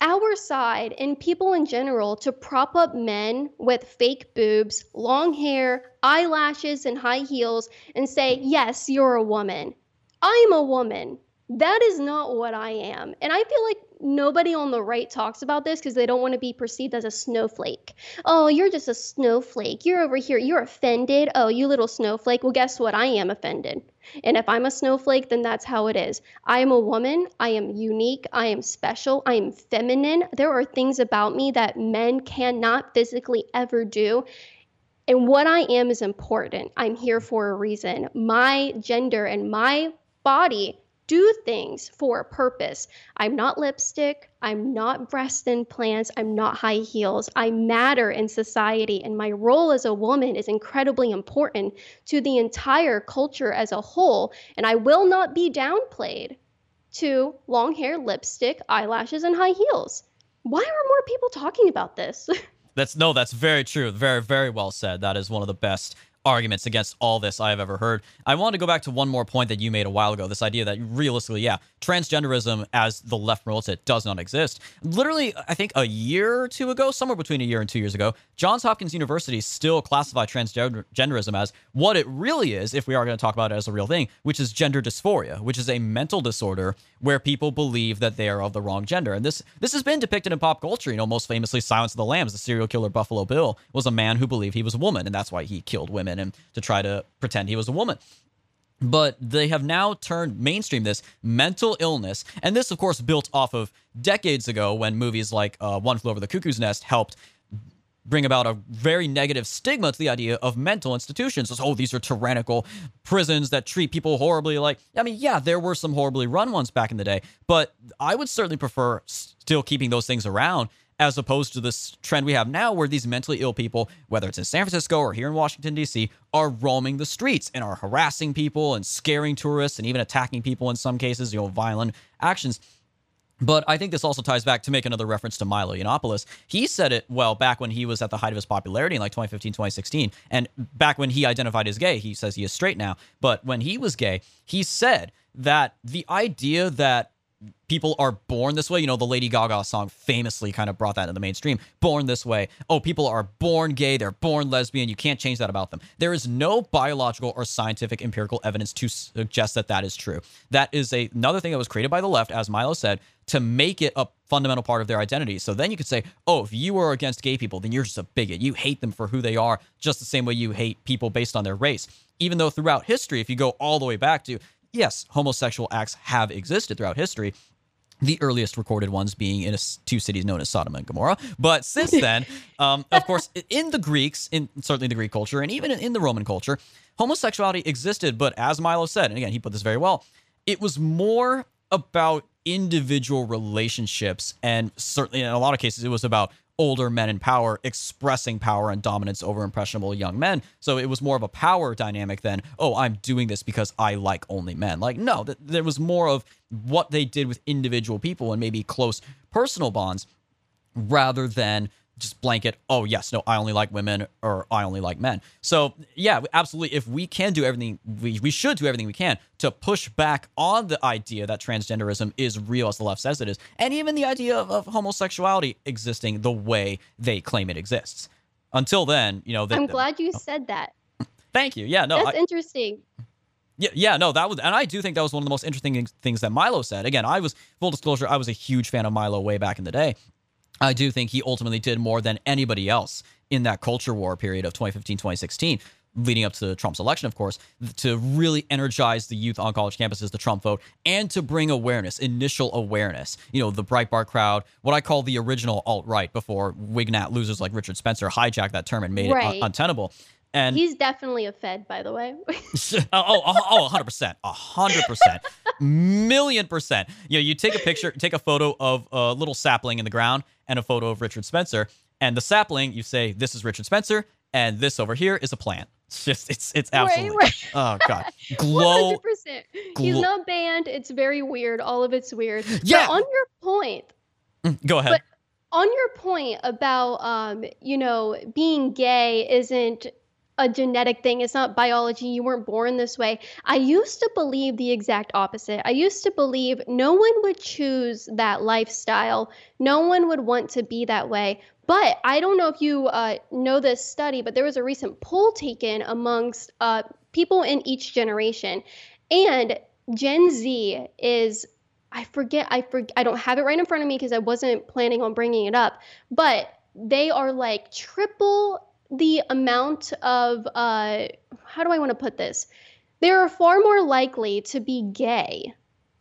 our side and people in general to prop up men with fake boobs, long hair, eyelashes, and high heels and say, Yes, you're a woman. I'm a woman. That is not what I am. And I feel like nobody on the right talks about this because they don't want to be perceived as a snowflake. Oh, you're just a snowflake. You're over here. You're offended. Oh, you little snowflake. Well, guess what? I am offended. And if I'm a snowflake, then that's how it is. I am a woman. I am unique. I am special. I am feminine. There are things about me that men cannot physically ever do. And what I am is important. I'm here for a reason. My gender and my body do things for a purpose. I'm not lipstick. I'm not breast implants. I'm not high heels. I matter in society, and my role as a woman is incredibly important to the entire culture as a whole. And I will not be downplayed to long hair, lipstick, eyelashes, and high heels. Why are more people talking about this? (laughs) That's no, that's very true. Very, very well said. That is one of the best arguments against all this I have ever heard. I want to go back to one more point that you made a while ago this idea that realistically, yeah, transgenderism as the left promotes it does not exist. Literally, I think a year or two ago, somewhere between a year and two years ago, Johns Hopkins University still classified transgenderism as what it really is, if we are going to talk about it as a real thing, which is gender dysphoria, which is a mental disorder where people believe that they are of the wrong gender. And this this has been depicted in pop culture. You know, most famously, Silence of the Lambs, the serial killer Buffalo Bill was a man who believed he was a woman, and that's why he killed women and to try to pretend he was a woman. But they have now turned mainstream this mental illness. And this of course built off of decades ago when movies like uh, one flew over the cuckoo's nest helped bring about a very negative stigma to the idea of mental institutions. As oh these are tyrannical prisons that treat people horribly. Like i mean yeah there were some horribly run ones back in the day but i would certainly prefer still keeping those things around as opposed to this trend we have now where these mentally ill people, whether it's in San Francisco or here in Washington, D.C., are roaming the streets and are harassing people and scaring tourists and even attacking people in some cases, you know, violent actions. But I think this also ties back to make another reference to Milo Yiannopoulos. He said it well back when he was at the height of his popularity in like 2015, 2016. And back when he identified as gay, he says he is straight now. But when he was gay, he said that the idea that people are born this way. You know, the Lady Gaga song famously kind of brought that into the mainstream. Born this way. Oh, people are born gay. They're born lesbian. You can't change that about them. There is no biological or scientific empirical evidence to suggest that that is true. That is a, another thing that was created by the left, as Milo said, to make it a fundamental part of their identity. So then you could say, oh, if you are against gay people, then you're just a bigot. You hate them for who they are, just the same way you hate people based on their race. Even though throughout history, if you go all the way back to yes, homosexual acts have existed throughout history. The earliest recorded ones being in a, two cities known as Sodom and Gomorrah. But since (laughs) then, um, of course, in the Greeks, in certainly the Greek culture, and even in the Roman culture, homosexuality existed. But as Milo said, and again, he put this very well, it was more about individual relationships. And certainly in a lot of cases, it was about older men in power expressing power and dominance over impressionable young men. So it was more of a power dynamic than, oh, I'm doing this because I like only men. Like, no, th- there was more of what they did with individual people and maybe close personal bonds rather than just blanket, oh, yes, no, I only like women or I only like men. So, yeah, absolutely. If we can do everything, we, we should do everything we can to push back on the idea that transgenderism is real, as the left says it is, and even the idea of, of homosexuality existing the way they claim it exists. Until then, you know, I'm glad you oh. said that. Thank you. Yeah, no, that's I, interesting. Yeah, yeah, no, that was, and I do think that was one of the most interesting things that Milo said. Again, I was full disclosure, I was a huge fan of Milo way back in the day, I do think he ultimately did more than anybody else in that culture war period of 2015, 2016, leading up to Trump's election, of course, to really energize the youth on college campuses, the Trump vote, and to bring awareness, initial awareness. You know, the Breitbart crowd, what I call the original alt right before Wignat losers like Richard Spencer hijacked that term and made right. it un- untenable. And he's definitely a Fed, by the way. (laughs) oh, oh, oh, 100%. 100%. million percent. You know, you take a picture, take a photo of a little sapling in the ground and a photo of Richard Spencer. And the sapling, you say, this is Richard Spencer, and this over here is a plant. It's just, it's, it's absolutely, right, right. oh God. (laughs) Glow. 100%. He's not banned. It's very weird. All of it's weird. Yeah. But on your point. Mm, go ahead. on your point about, um, you know, being gay isn't a genetic thing. It's not biology. You weren't born this way. I used to believe the exact opposite. I used to believe no one would choose that lifestyle. No one would want to be that way. But I don't know if you uh, know this study, but there was a recent poll taken amongst uh, people in each generation. And Gen Z is I forget I for, I don't have it right in front of me because I wasn't planning on bringing it up, but they are like triple the amount of uh, how do I want to put this? They are far more likely to be gay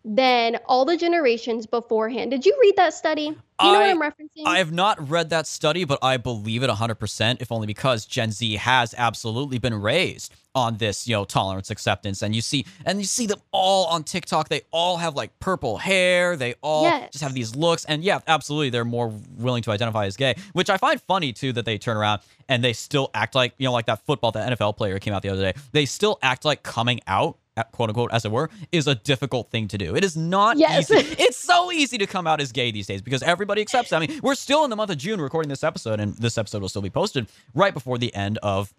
than all the generations beforehand. Did you read that study? You know I, what I'm referencing? I have not read that study, but I believe it 100%, if only because Gen Z has absolutely been raised on this, you know, tolerance, acceptance. And you see, and you see them all on TikTok. They all have like purple hair. They all yes. just have these looks. And yeah, absolutely, they're more willing to identify as gay, which I find funny too that they turn around and they still act like, you know, like that football, that NFL player came out the other day. They still act like coming out quote unquote, as it were, is a difficult thing to do. It is not yes. easy. It's so easy to come out as gay these days because everybody accepts. I mean, we're still in the month of June recording this episode, and this episode will still be posted right before the end of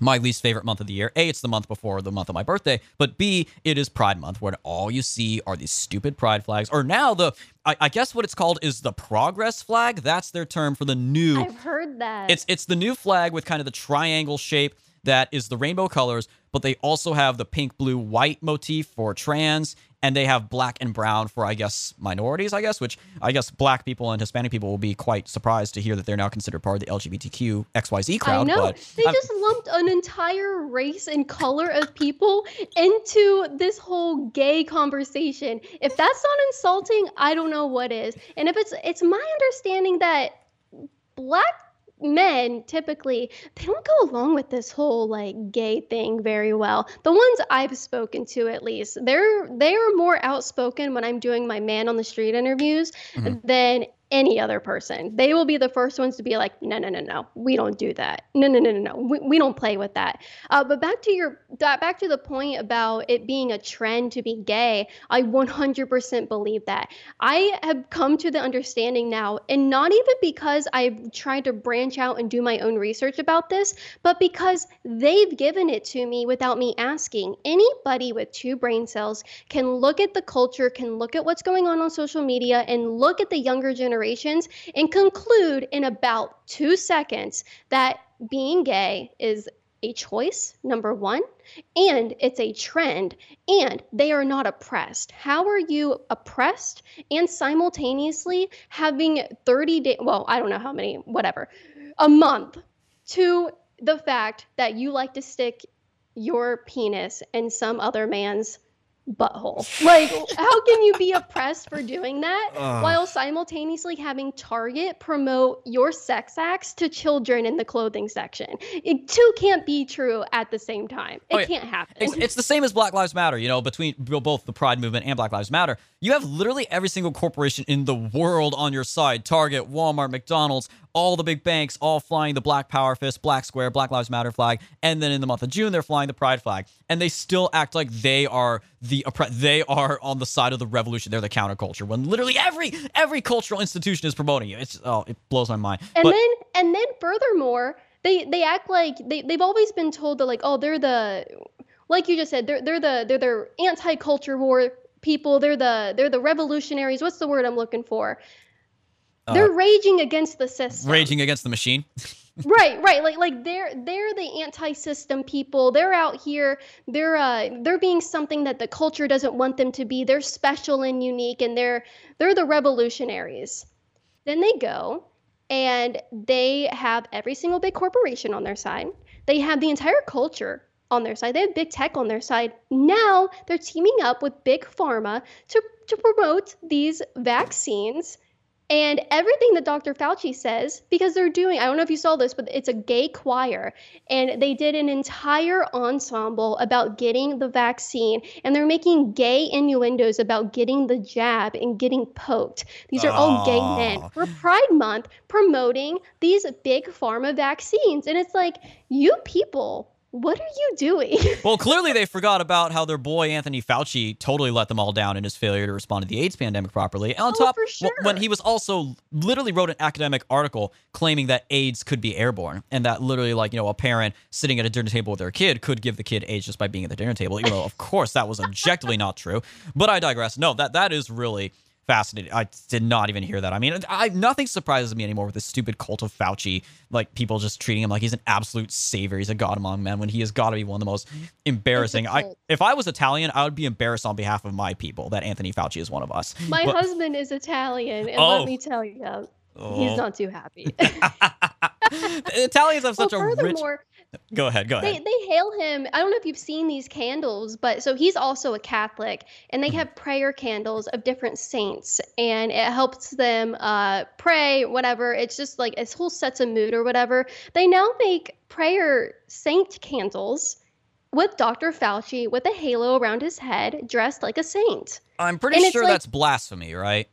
my least favorite month of the year. A, it's the month before the month of my birthday, but B, it is Pride Month, where all you see are these stupid pride flags. Or now the, I, I, guess what it's called is the progress flag. That's their term for the new. I've heard that. It's it's the new flag with kind of the triangle shape that is the rainbow colors, but they also have the pink, blue, white motif for trans, and they have black and brown for, I guess, minorities, I guess, which I guess black people and Hispanic people will be quite surprised to hear that they're now considered part of the LGBTQ XYZ crowd. I know. they I'm, just lumped an entire race and color of people into this whole gay conversation. If that's not insulting, I don't know what is. And if it's, it's my understanding that black men typically they don't go along with this whole like gay thing very well the ones i've spoken to at least they're they are more outspoken when i'm doing my man on the street interviews mm-hmm. than any other person. They will be the first ones to be like, no, no, no, no, we don't do that. No, no, no, no, no, we, we don't play with that. Uh, but back to your back to the point about it being a trend to be gay. I 100% believe that. I have come to the understanding now, and not even because I've tried to branch out and do my own research about this, but because they've given it to me without me asking. Anybody with two brain cells can look at the culture, can look at what's going on on social media, and look at the younger generations and conclude in about two seconds that being gay is a choice, number one, and it's a trend, and they are not oppressed. How are you oppressed and simultaneously having 30 days, well, I don't know how many, whatever, a month to the fact that you like to stick your penis in some other man's butthole. Like, (laughs) how can you be oppressed for doing that (sighs) while simultaneously having Target promote your sex acts to children in the clothing section? It two can't be true at the same time. It Oh, yeah. can't happen. It's, it's the same as Black Lives Matter, you know, between both the Pride movement and Black Lives Matter. You have literally every single corporation in the world on your side Target, Walmart, McDonald's, all the big banks, all flying the Black Power Fist, Black Square, Black Lives Matter flag. And then in the month of June, they're flying the Pride flag. And they still act like they are the oppre- they are on the side of the revolution. They're the counterculture when literally every every cultural institution is promoting you. It's oh, it blows my mind. and but then and then furthermore they they act like they, they've always been told that like oh they're the like you just said they're they're the they're the anti-culture war people they're the they're the revolutionaries what's the word i'm looking for they're raging against the system Uh, raging against the machine. (laughs) right right like like they're they're the anti-system people. They're out here they're uh they're being something that the culture doesn't want them to be. They're special and unique and they're they're the revolutionaries. Then they go and they have every single big corporation on their side. They have the entire culture on their side. They have big tech on their side. Now they're teaming up with big pharma to to promote these vaccines and everything that Dr. Fauci says, because they're doing, I don't know if you saw this, but it's a gay choir. And they did an entire ensemble about getting the vaccine. And they're making gay innuendos about getting the jab and getting poked. These are all gay men for Pride Month promoting these big pharma vaccines. And it's like, you people, what are you doing? (laughs) Well, clearly they forgot about how their boy Anthony Fauci totally let them all down in his failure to respond to the AIDS pandemic properly. And on Oh, top, w- when he was also literally wrote an academic article claiming that AIDS could be airborne, and that literally, like you know, a parent sitting at a dinner table with their kid could give the kid AIDS just by being at the dinner table. Even though, of course, that was objectively not true. But I digress. No, that that is really fascinating. I did not even hear that. I mean, I nothing surprises me anymore with this stupid cult of Fauci. Like people just treating him like he's an absolute savior. He's a god among men when he has got to be one of the most embarrassing. I if I was Italian, I would be embarrassed on behalf of my people that Anthony Fauci is one of us. My But- husband is Italian. And Oh. let me tell you, Oh. he's not too happy. (laughs) (laughs) Italians have well, such a rich. Go ahead. Go ahead. they hail him. I don't know if you've seen these candles, but so he's also a Catholic, and they Mm-hmm. have prayer candles of different saints, and it helps them uh, pray, whatever. It's just like this whole sets a mood or whatever. They now make prayer saint candles with Dr. Fauci with a halo around his head, dressed like a saint. I'm pretty and sure like- that's blasphemy, right?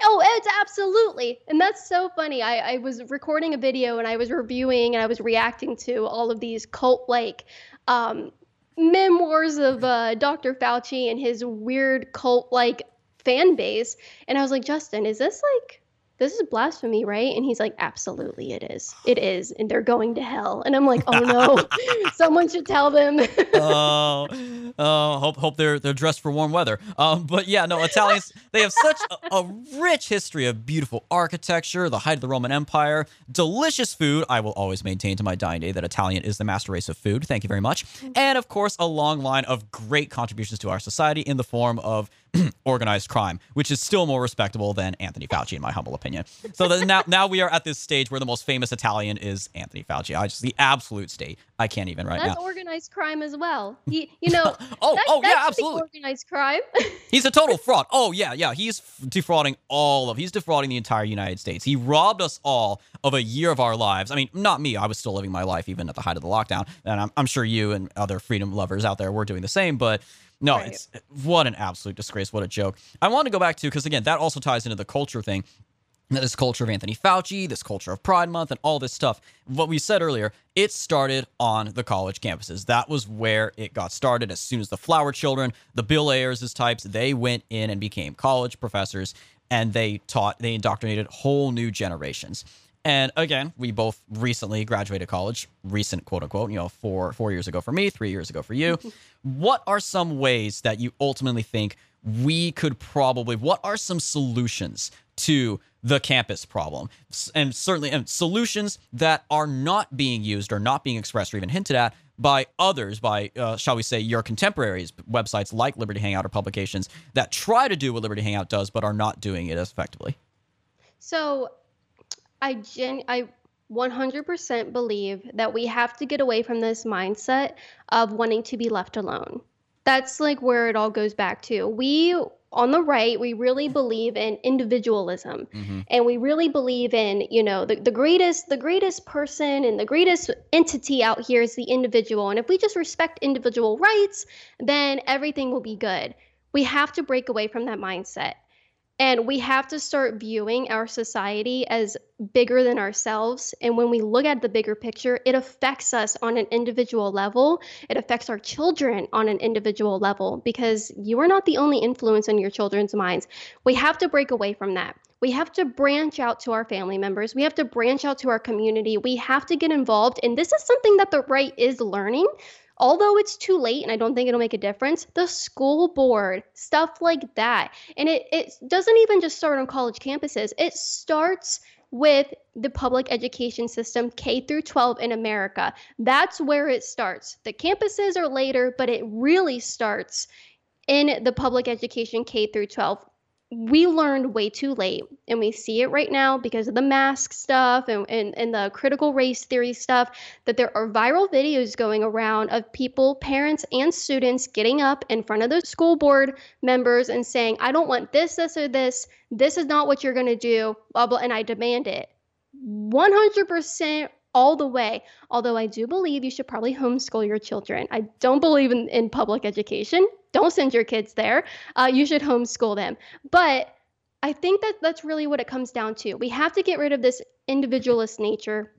Oh, it's absolutely. And that's so funny. I, I was recording a video and I was reviewing and I was reacting to all of these cult like um, memoirs of uh, Dr. Fauci and his weird cult like fan base. And I was like, Justin, is this like, this is blasphemy, right? And he's like, absolutely, it is. It is. And they're going to hell. And I'm like, oh no, (laughs) someone should tell them. (laughs) oh, oh, hope hope they're they're dressed for warm weather. Um, but yeah, no, Italians they have such a, a rich history of beautiful architecture, the height of the Roman Empire, delicious food. I will always maintain to my dying day that Italian is the master race of food. Thank you very much, and of course, a long line of great contributions to our society in the form of (clears throat) organized crime, which is still more respectable than Anthony Fauci, in my humble opinion. So now, now we are at this stage where the most famous Italian is Anthony Fauci. I just the absolute state. I can't even right That's now. organized crime as well. He, you know, (laughs) Oh, that- oh yeah, absolutely. Organized crime. (laughs) He's a total fraud. Oh yeah, yeah. He's defrauding all of. He's defrauding the entire United States. He robbed us all of a year of our lives. I mean, not me. I was still living my life even at the height of the lockdown, and I'm, I'm sure you and other freedom lovers out there were doing the same. But no, Right. it's what an absolute disgrace. What a joke. I want to go back to because again, that also ties into the culture thing. This culture of Anthony Fauci, this culture of Pride Month, and all this stuff. What we said earlier, it started on the college campuses. That was where it got started. As soon as the Flower Children, the Bill Ayers types, they went in and became college professors, and they taught, they indoctrinated whole new generations. And again, we both recently graduated college, recent quote unquote, you know, four four years ago for me, three years ago for you. (laughs) what are some ways that you ultimately think we could probably? What are some solutions to the campus problem. And certainly and solutions that are not being used or not being expressed or even hinted at by others by uh, shall we say your contemporaries websites like liberty hangout or publications that try to do what liberty hangout does but are not doing it as effectively. So i gen i 100% believe that we have to get away from this mindset of wanting to be left alone. That's like where it all goes back to. We on the right, we really believe in individualism, mm-hmm. and we really believe in you know the, the greatest the greatest person and the greatest entity out here is the individual. And if we just respect individual rights, then everything will be good. We have to break away from that mindset. And we have to start viewing our society as bigger than ourselves. And when we look at the bigger picture, it affects us on an individual level. It affects our children on an individual level because you are not the only influence in your children's minds. We have to break away from that. We have to branch out to our family members. We have to branch out to our community. We have to get involved. And this is something that the right is learning although it's too late and I don't think it'll make a difference, the school board, stuff like that. And it, it doesn't even just start on college campuses, it starts with the public education system K through 12 in America. That's where it starts. The campuses are later, but it really starts in the public education K through 12 we learned way too late and we see it right now because of the mask stuff and, and, and the critical race theory stuff that there are viral videos going around of people parents and students getting up in front of the school board members and saying i don't want this this or this. This is not what you're going to do blah blah and i demand it. 100% all the way. Although I do believe you should probably homeschool your children. I don't believe in, in public education. Don't send your kids there. Uh, you should homeschool them. But I think that that's really what it comes down to. We have to get rid of this individualist nature.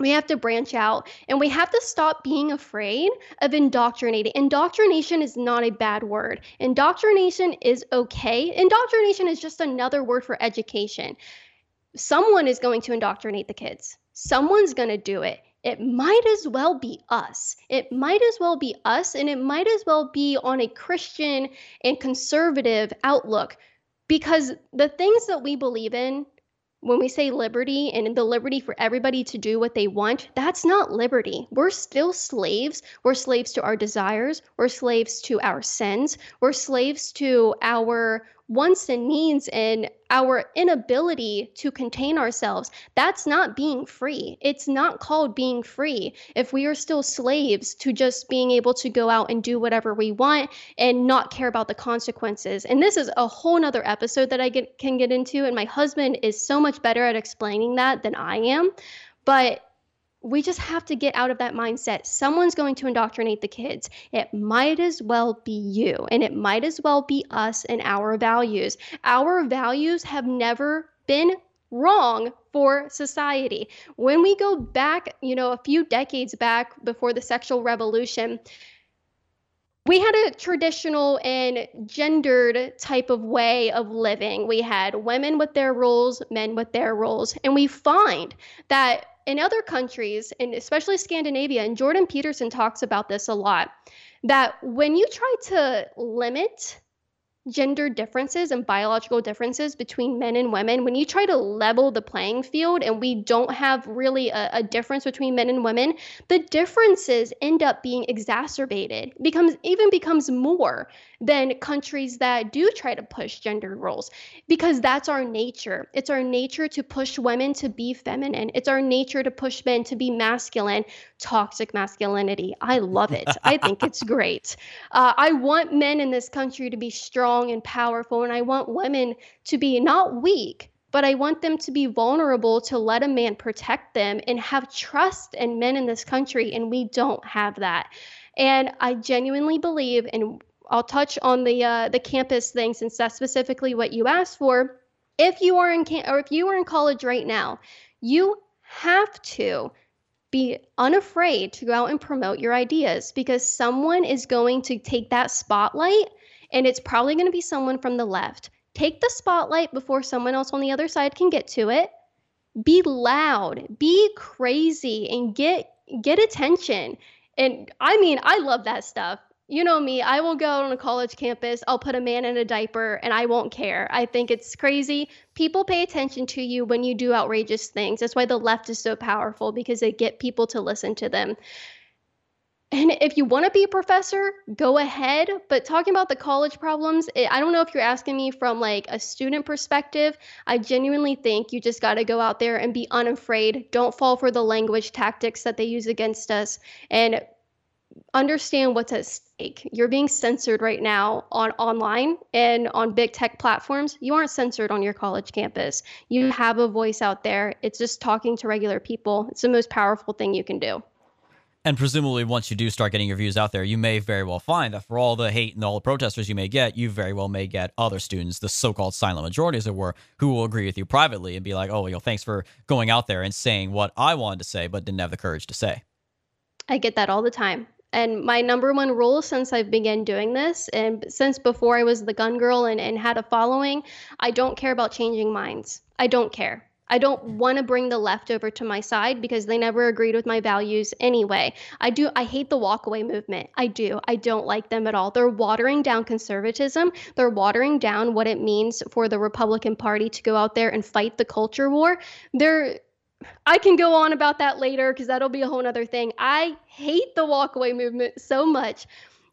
We have to branch out and we have to stop being afraid of indoctrinating. Indoctrination is not a bad word. Indoctrination is okay. Indoctrination is just another word for education. Someone is going to indoctrinate the kids someone's going to do it. It might as well be us. It might as well be us, and it might as well be on a Christian and conservative outlook because the things that we believe in, when we say liberty and the liberty for everybody to do what they want, that's not liberty. We're still slaves. We're slaves to our desires. We're slaves to our sins. We're slaves to our wants and needs and our inability to contain ourselves, that's not being free. It's not called being free if we are still slaves to just being able to go out and do whatever we want and not care about the consequences. And this is a whole nother episode that I get, can get into. And my husband is so much better at explaining that than I am. But we just have to get out of that mindset. Someone's going to indoctrinate the kids. It might as well be you, and it might as well be us and our values. Our values have never been wrong for society. When we go back, you know, a few decades back before the sexual revolution, we had a traditional and gendered type of way of living. We had women with their roles, men with their roles, and we find that in other countries, and especially Scandinavia, and Jordan Peterson talks about this a lot, that when you try to limit gender differences and biological differences between men and women, when you try to level the playing field and we don't have really a, a, difference between men and women, the differences end up being exacerbated, becomes even becomes more than countries that do try to push gender roles because that's our nature. It's our nature to push women to be feminine. It's our nature to push men to be masculine, toxic masculinity. I love it. I think (laughs) it's great. Uh, I want men in this country to be strong and powerful, and I want women to be not weak, but I want them to be vulnerable to let a man protect them and have trust in men in this country, and we don't have that. And I genuinely believe, and I'll touch on the uh, the campus thing since that's specifically what you asked for. if you are in can- or if you are in college right now, you have to be unafraid to go out and promote your ideas because someone is going to take that spotlight and it's probably going to be someone from the left. Take the spotlight before someone else on the other side can get to it. Be loud, be crazy and get get attention. And I mean, I love that stuff you know me, I will go on a college campus, I'll put a man in a diaper, and I won't care. I think it's crazy. People pay attention to you when you do outrageous things. That's why the left is so powerful because they get people to listen to them. And if you want to be a professor, go ahead. But talking about the college problems, it, I don't know if you're asking me from like a student perspective. I genuinely think you just got to go out there and be unafraid. Don't fall for the language tactics that they use against us. And understand what's at stake. You're being censored right now on online and on big tech platforms. You aren't censored on your college campus. You have a voice out there. It's just talking to regular people. It's the most powerful thing you can do. And presumably, once you do start getting your views out there, you may very well find that for all the hate and all the protesters you may get, you very well may get other students, the so called silent majority, as it were, who will agree with you privately and be like, oh, you know, thanks for going out there and saying what I wanted to say, but didn't have the courage to say. I get that all the time. And my number one rule since I've begun doing this, and since before I was the gun girl and, and had a following, I don't care about changing minds. I don't care. I don't want to bring the left over to my side because they never agreed with my values anyway. I do I hate the walkaway movement. I do. I don't like them at all. They're watering down conservatism. They're watering down what it means for the Republican Party to go out there and fight the culture war. They're I can go on about that later because that'll be a whole other thing. I hate the walkaway movement so much.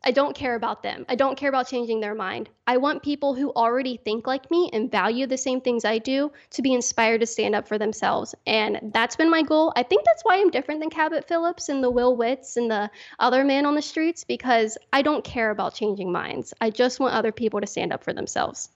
I don't care about them. I don't care about changing their mind. I want people who already think like me and value the same things I do to be inspired to stand up for themselves. And that's been my goal. I think that's why I'm different than Cabot Phillips and the Will Witts and the other man on the streets because I don't care about changing minds. I just want other people to stand up for themselves.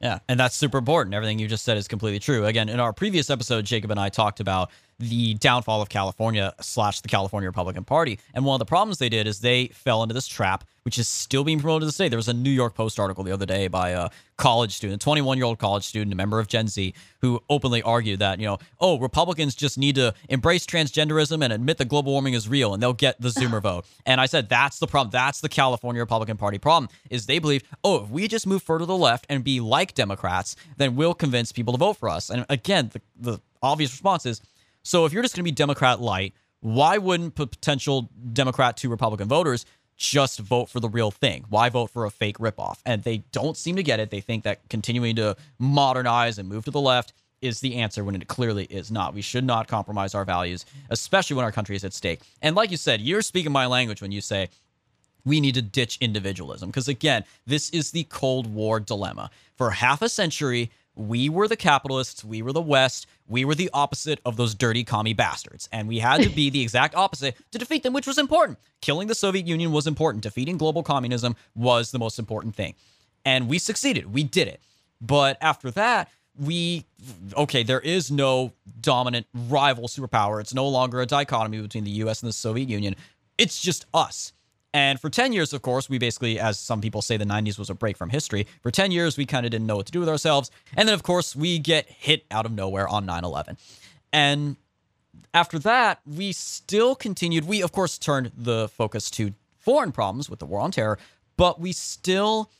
Yeah, and that's super important. Everything you just said is completely true. Again, in our previous episode, Jacob and I talked about the downfall of California slash the California Republican Party. And one of the problems they did is they fell into this trap, which is still being promoted to this day. There was a New York Post article the other day by a college student, a 21 year old college student, a member of Gen Z, who openly argued that, you know, oh, Republicans just need to embrace transgenderism and admit that global warming is real and they'll get the Zoomer (laughs) vote. And I said, that's the problem. That's the California Republican Party problem is they believe, oh, if we just move further to the left and be like Democrats, then we'll convince people to vote for us. And again, the, the obvious response is, so if you're just going to be Democrat light, why wouldn't potential Democrat to Republican voters just vote for the real thing? Why vote for a fake ripoff? And they don't seem to get it. They think that continuing to modernize and move to the left is the answer when it clearly is not. We should not compromise our values, especially when our country is at stake. And like you said, you're speaking my language when you say we need to ditch individualism. Because again, this is the Cold War dilemma. For half a century, we were the capitalists, we were the West, we were the opposite of those dirty commie bastards. And we had to be the exact opposite to defeat them, which was important. Killing the Soviet Union was important. Defeating global communism was the most important thing. And we succeeded. We did it. But after that, we okay, there is no dominant rival superpower. It's no longer a dichotomy between the US and the Soviet Union. It's just us. And for 10 years, of course, we basically, as some people say, the 90s was a break from history. For 10 years, we kind of didn't know what to do with ourselves. And then, of course, we get hit out of nowhere on 9 11. And after that, we still continued. We, of course, turned the focus to foreign problems with the war on terror, but we still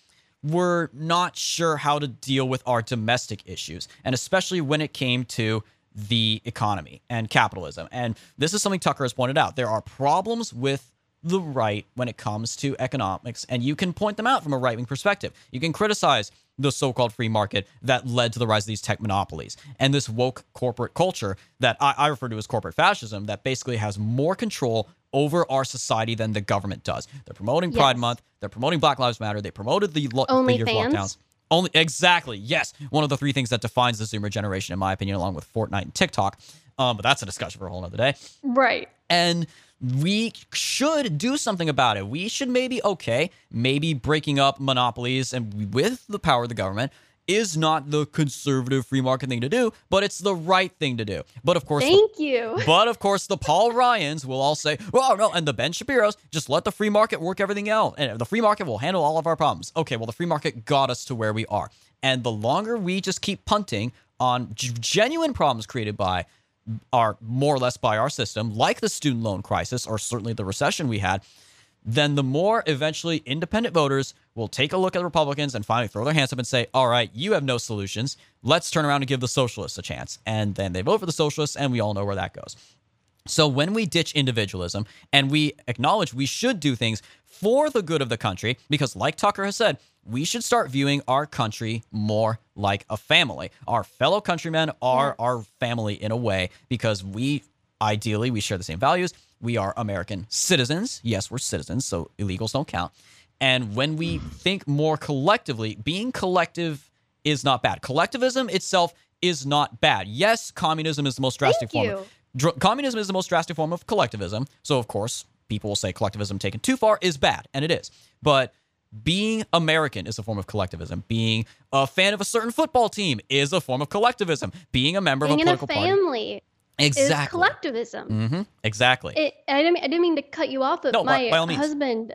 were not sure how to deal with our domestic issues. And especially when it came to the economy and capitalism. And this is something Tucker has pointed out. There are problems with the right when it comes to economics, and you can point them out from a right wing perspective. You can criticize the so called free market that led to the rise of these tech monopolies and this woke corporate culture that I, I refer to as corporate fascism that basically has more control over our society than the government does. They're promoting Pride yes. Month, they're promoting Black Lives Matter, they promoted the lo- OnlyFans. lockdowns. Only exactly, yes. One of the three things that defines the Zoomer generation, in my opinion, along with Fortnite and TikTok. Um, but that's a discussion for a whole other day. Right. And we should do something about it. We should maybe, okay, maybe breaking up monopolies and with the power of the government is not the conservative free market thing to do, but it's the right thing to do. But of course, Thank you. (laughs) but of course, the Paul Ryans will all say, "Well, no," and the Ben Shapiro's just let the free market work everything out, and the free market will handle all of our problems. Okay, well, the free market got us to where we are, and the longer we just keep punting on genuine problems created by our more or less by our system, like the student loan crisis or certainly the recession we had, then the more eventually independent voters will take a look at Republicans and finally throw their hands up and say, all right, you have no solutions. Let's turn around and give the socialists a chance. And then they vote for the socialists, and we all know where that goes. So when we ditch individualism and we acknowledge we should do things for the good of the country, because like Tucker has said, we should start viewing our country more like a family. Our fellow countrymen are our family in a way because we ideally we share the same values. We are American citizens. Yes, we're citizens, so illegals don't count. And when we (sighs) think more collectively, being collective is not bad. Collectivism itself is not bad. Yes, communism is the most drastic Thank form. you. Of, dr- communism is the most drastic form of collectivism. So of course, people will say collectivism taken too far is bad, and it is. But being American is a form of collectivism. Being a fan of a certain football team is a form of collectivism. Being a member Being of a in a political party, family exactly, is collectivism. hmm exactly. It, I didn't. I didn't mean to cut you off, but No, my by means. husband,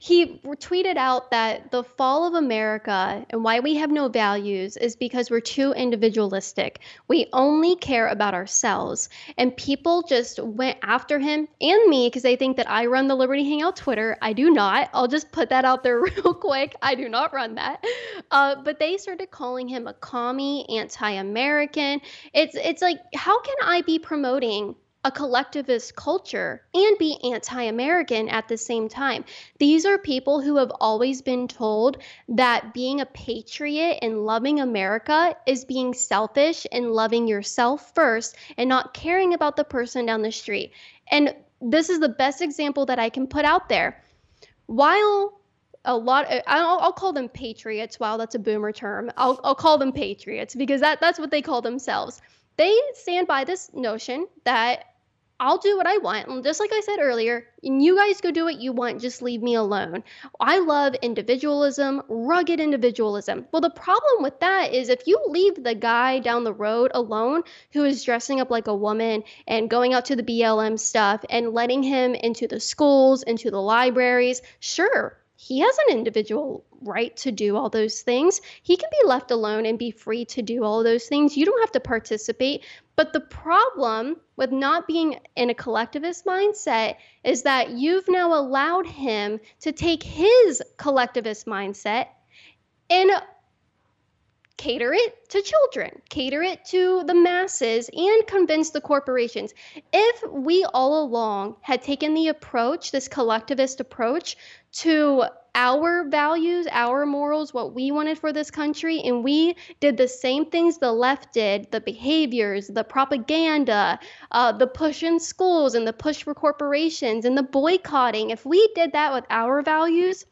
he tweeted out that the fall of America and why we have no values is because we're too individualistic. We only care about ourselves, and people just went after him and me because they think that I run the Liberty Hangout Twitter. I do not. I'll just put that out there (laughs) real quick. I do not run that. Uh, but they started calling him a commie, anti-American. It's it's like how can I be promoting a collectivist culture and be anti American at the same time. These are people who have always been told that being a patriot and loving America is being selfish and loving yourself first and not caring about the person down the street. And this is the best example that I can put out there. While a lot I'll, I'll call them patriots wow that's a boomer term I'll, I'll call them patriots because that, that's what they call themselves they stand by this notion that I'll do what I want. And just like I said earlier, and you guys go do what you want, just leave me alone. I love individualism, rugged individualism. Well, the problem with that is if you leave the guy down the road alone who is dressing up like a woman and going out to the BLM stuff and letting him into the schools, into the libraries, sure, he has an individual right to do all those things. He can be left alone and be free to do all those things. You don't have to participate. But the problem with not being in a collectivist mindset is that you've now allowed him to take his collectivist mindset and cater it to children, cater it to the masses, and convince the corporations. If we all along had taken the approach, this collectivist approach, to our values, our morals, what we wanted for this country, and we did the same things the left did the behaviors, the propaganda, uh, the push in schools, and the push for corporations, and the boycotting. If we did that with our values,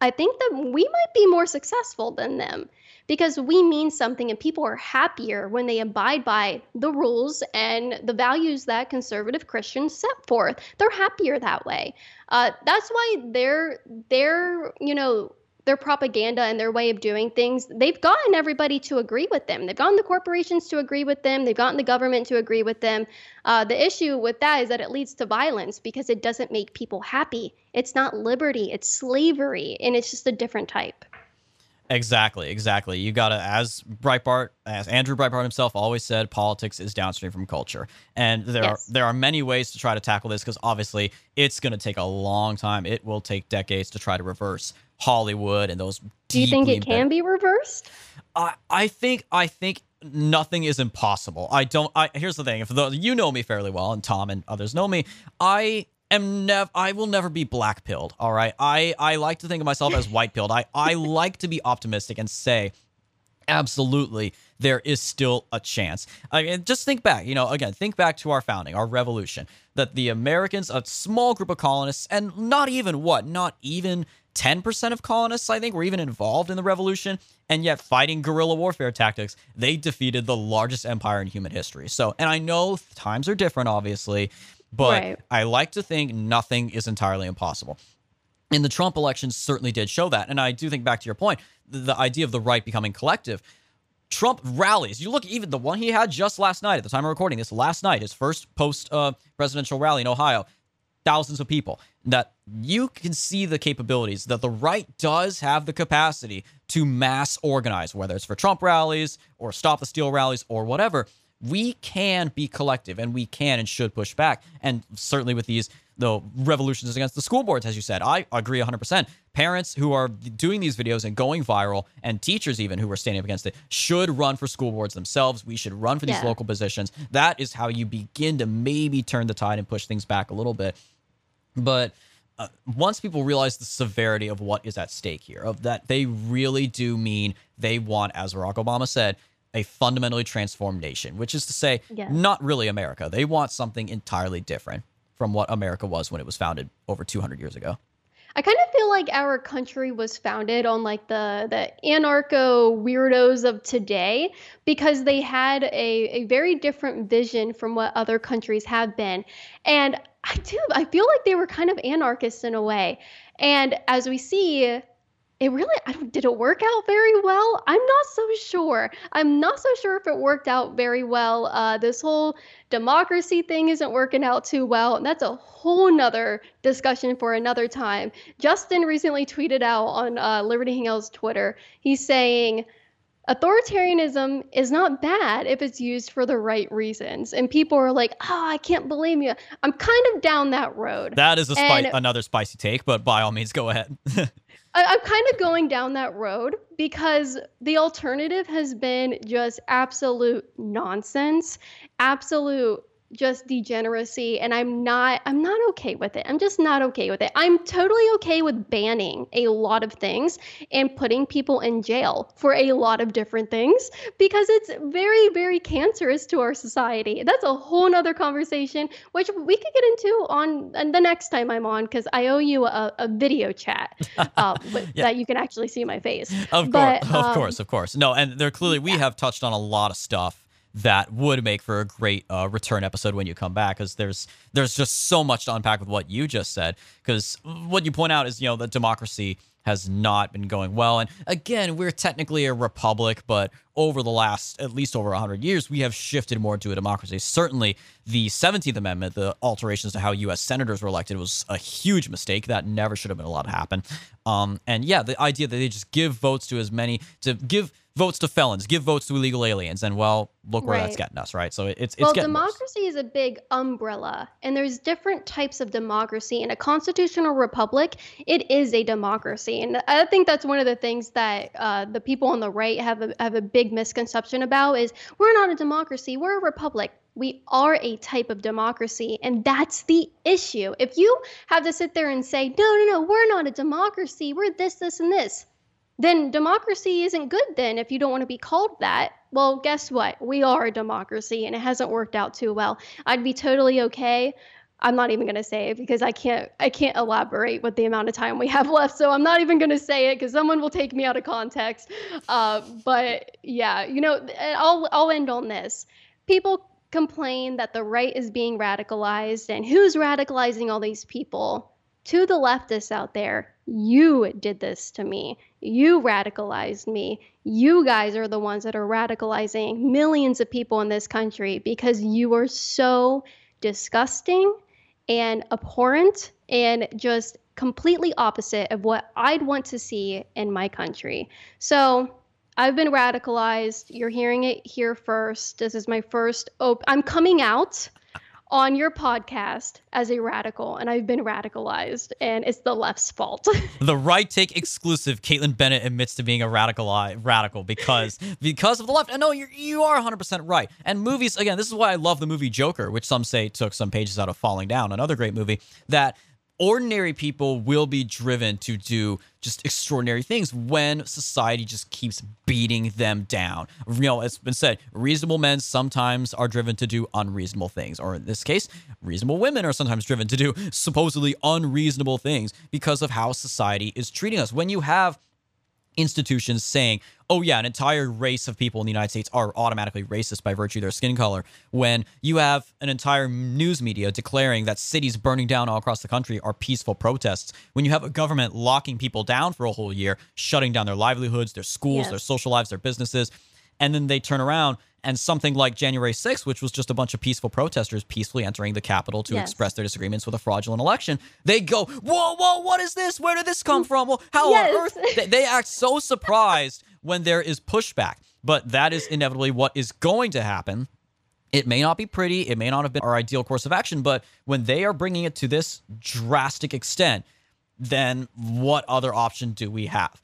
I think that we might be more successful than them because we mean something and people are happier when they abide by the rules and the values that conservative Christians set forth. They're happier that way. Uh, that's why their their you know their propaganda and their way of doing things they've gotten everybody to agree with them. They've gotten the corporations to agree with them. They've gotten the government to agree with them. Uh, the issue with that is that it leads to violence because it doesn't make people happy. It's not liberty. It's slavery. And it's just a different type Exactly, exactly. You gotta, as Breitbart, as Andrew Breitbart himself always said, politics is downstream from culture, and there Yes. are there are many ways to try to tackle this because obviously it's gonna take a long time. It will take decades to try to reverse Hollywood and those. do you think it can be reversed I, I think I think nothing is impossible. I don't. I here's the thing. If the, you know me fairly well, and Tom and others know me, I am never. I will never be black pilled. All right. I I like to think of myself as white pilled. I I like to be optimistic and say. Absolutely, there is still a chance. I mean, just think back, you know, again, think back to our founding, our revolution, that the Americans, a small group of colonists, and not even what, not even 10% of colonists, I think, were even involved in the revolution, and yet fighting guerrilla warfare tactics, they defeated the largest empire in human history. So, and I know times are different, obviously, but Right. I like to think nothing is entirely impossible. And the Trump election certainly did show that. And I do think back to your point, the, the idea of the right becoming collective. Trump rallies. You look even the one he had just last night at the time of recording this last night, his first post uh, presidential rally in Ohio, thousands of people. That you can see the capabilities that the right does have the capacity to mass organize, whether it's for Trump rallies or stop the steal rallies or whatever. We can be collective and we can and should push back. And certainly with these the revolutions against the school boards, as you said. I agree 100%. Parents who are doing these videos and going viral, and teachers even who are standing up against it, should run for school boards themselves. We should run for these yeah. local positions. That is how you begin to maybe turn the tide and push things back a little bit. But uh, once people realize the severity of what is at stake here, of that they really do mean they want, as Barack Obama said, a fundamentally transformed nation, which is to say, yeah. not really America. They want something entirely different from what America was when it was founded over 200 years ago. I kind of feel like our country was founded on like the the anarcho weirdos of today because they had a, a very different vision from what other countries have been. And I do I feel like they were kind of anarchists in a way. And as we see it really I don't, did it work out very well i'm not so sure i'm not so sure if it worked out very well uh, this whole democracy thing isn't working out too well and that's a whole nother discussion for another time justin recently tweeted out on uh, liberty hangouts twitter he's saying authoritarianism is not bad if it's used for the right reasons. And people are like, oh, I can't blame you. I'm kind of down that road. That is a spi- another spicy take, but by all means, go ahead. (laughs) I, am kind of going down that road because the alternative has been just absolute nonsense, absolute just degeneracy and i'm not i'm not okay with it. I'm just not okay with it. I'm totally okay with banning a lot of things and putting people in jail for a lot of different things because it's very very cancerous to our society. That's a whole nother conversation which we could get into on the next time i'm on because i owe you a, a video chat uh, (laughs) yeah. that you can actually see my face. Of but, course um, of course of course. No and there clearly we yeah. have touched on a lot of stuff that would make for a great uh, return episode when you come back because there's there's just so much to unpack with what you just said. Because what you point out is you know that democracy has not been going well. And again we're technically a republic but over the last at least over 100 years we have shifted more to a democracy certainly the 17th amendment the alterations to how us senators were elected was a huge mistake that never should have been allowed to happen um, and yeah the idea that they just give votes to as many to give votes to felons, give votes to illegal aliens, and well, look where right. that's getting us, right? So it's it's well, democracy worse. is a big umbrella, and there's different types of democracy. In a constitutional republic, it is a democracy, and I think that's one of the things that uh, the people on the right have a, have a big misconception about is we're not a democracy, we're a republic. We are a type of democracy, and that's the issue. If you have to sit there and say, no, no, no, we're not a democracy, we're this, this, and this, then democracy isn't good then if you don't want to be called that. Well, guess what? We are a democracy and it hasn't worked out too well. I'd be totally okay. I'm not even going to say it because I can't I can't elaborate with the amount of time we have (laughs) left. So I'm not even going to say it cuz someone will take me out of context. Uh, but yeah, you know, I'll I'll end on this. People complain that the right is being radicalized and who's radicalizing all these people? To the leftists out there, you did this to me. You radicalized me. You guys are the ones that are radicalizing millions of people in this country because you are so disgusting and abhorrent and just completely opposite of what I'd want to see in my country. So, I've been radicalized. You're hearing it here first. This is my first op- I'm coming out on your podcast as a radical, and I've been radicalized, and it's the left's fault. (laughs) the right take exclusive. Kaitlin Bennett admits to being a radical uh, radical because (laughs) because of the left. And no, you're, you are 100 percent right. And movies again. This is why I love the movie Joker, which some say took some pages out of Falling Down, another great movie that ordinary people will be driven to do just extraordinary things when society just keeps beating them down. You know, it's been said, reasonable men sometimes are driven to do unreasonable things, or in this case, reasonable women are sometimes driven to do supposedly unreasonable things because of how society is treating us. When you have institutions saying, oh, yeah, an entire race of people in the United States are automatically racist by virtue of their skin color, when you have an entire news media declaring that cities burning down all across the country are peaceful protests, when you have a government locking people down for a whole year, shutting down their livelihoods, their schools, Yes. their social lives, their businesses, and then they turn around and something like January 6th, which was just a bunch of peaceful protesters peacefully entering the Capitol to Yes. express their disagreements with a fraudulent election, they go, whoa, whoa, what is this? Where did this come (laughs) from? Well, how Yes. on earth? They, they act so surprised when there is pushback. But that is inevitably what is going to happen. It may not be pretty. It may not have been our ideal course of action. But when they are bringing it to this drastic extent, then what other option do we have?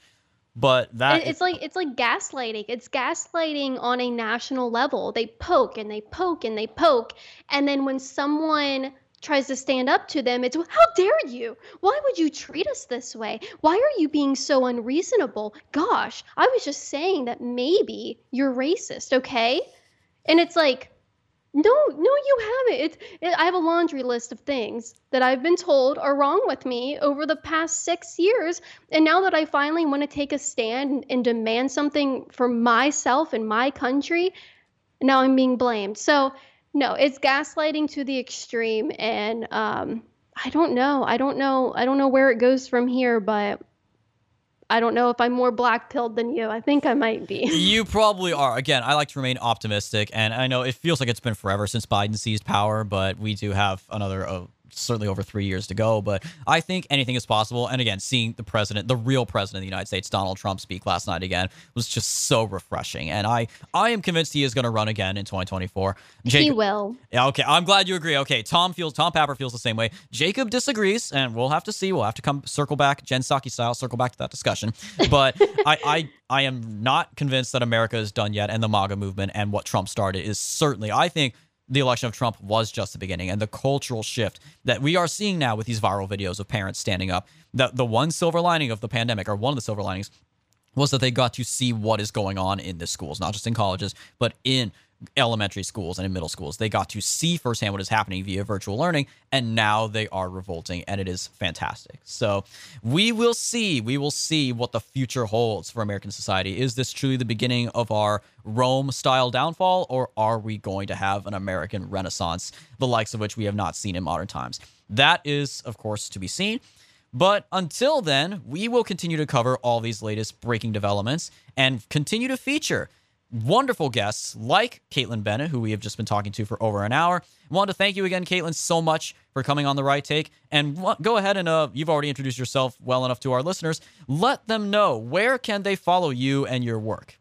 But that it's like it's like gaslighting. It's gaslighting on a national level. They poke and they poke and they poke, and then when someone tries to stand up to them, it's how dare you? Why would you treat us this way? Why are you being so unreasonable? Gosh, I was just saying that maybe you're racist, okay? And it's like, no, no, you haven't. It's it, I have a laundry list of things that I've been told are wrong with me over the past six years, and now that I finally want to take a stand and, and demand something for myself and my country, now I'm being blamed. So no, it's gaslighting to the extreme, and um, I don't know. I don't know. I don't know where it goes from here, but I don't know if I'm more black pilled than you. I think I might be. (laughs) You probably are. Again, I like to remain optimistic, and I know it feels like it's been forever since Biden seized power, but we do have another, uh, certainly over three years to go. But I think anything is possible. And again, seeing the president, the real president of the United States, Donald Trump, speak last night again was just so refreshing. And I, I am convinced he is going to run again in 2024. he will. yeah, okay. I'm glad you agree. Okay, Tom feels Tom Papper feels the same way. Jacob disagrees, and we'll have to see. We'll have to come circle back, Jen Psaki style, circle back to that discussion. But (laughs) I, I I am not convinced that America is done yet, and the MAGA movement and what Trump started is certainly. I think the election of Trump was just the beginning, and the cultural shift that we are seeing now with these viral videos of parents standing up. The the one silver lining of the pandemic, or one of the silver linings, was that they got to see what is going on in the schools, not just in colleges, but in elementary schools and in middle schools. They got to see firsthand what is happening via virtual learning, and now they are revolting, and it is fantastic. So we will see. We will see what the future holds for American society. Is this truly the beginning of our Rome style downfall, or are we going to have an American renaissance, the likes of which we have not seen in modern times? That is, of course, to be seen. But until then, we will continue to cover all these latest breaking developments and continue to feature wonderful guests like Kaitlin Bennett, who we have just been talking to for over an hour. I want to thank you again, Kaitlin, so much for coming on the right take. And go ahead and uh, you've already introduced yourself well enough to our listeners. Let them know where can they follow you and your work.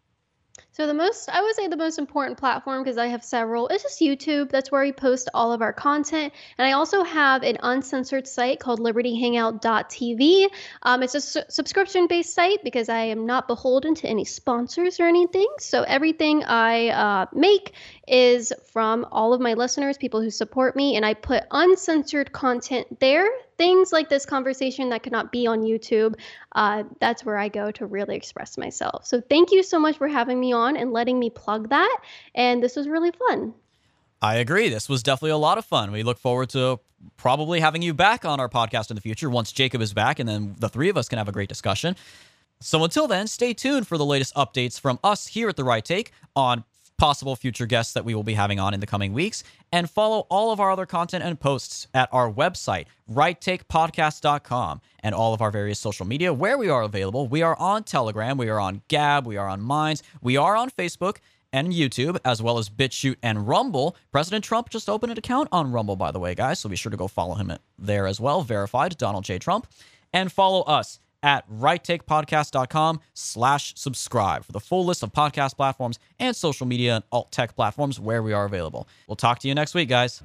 So the most, I would say the most important platform because I have several, is just YouTube. That's where we post all of our content. And I also have an uncensored site called libertyhangout.tv. Um, it's a su- subscription-based site because I am not beholden to any sponsors or anything. So everything I uh, make is from all of my listeners, people who support me, and I put uncensored content there. Things like this conversation that could not be on YouTube. Uh, that's where I go to really express myself. So thank you so much for having me on and letting me plug that. And this was really fun. I agree. This was definitely a lot of fun. We look forward to probably having you back on our podcast in the future once Jacob is back, and then the three of us can have a great discussion. So until then, stay tuned for the latest updates from us here at The Right Take on possible future guests that we will be having on in the coming weeks, and follow all of our other content and posts at our website, righttakepodcast.com, and all of our various social media where we are available. We are on Telegram, we are on Gab, we are on Minds, we are on Facebook and YouTube, as well as BitChute and Rumble. President Trump just opened an account on Rumble, by the way, guys, so be sure to go follow him there as well, verified, Donald J. Trump, and follow us at righttakepodcast.com slash subscribe for the full list of podcast platforms and social media and alt tech platforms where we are available. We'll talk to you next week, guys.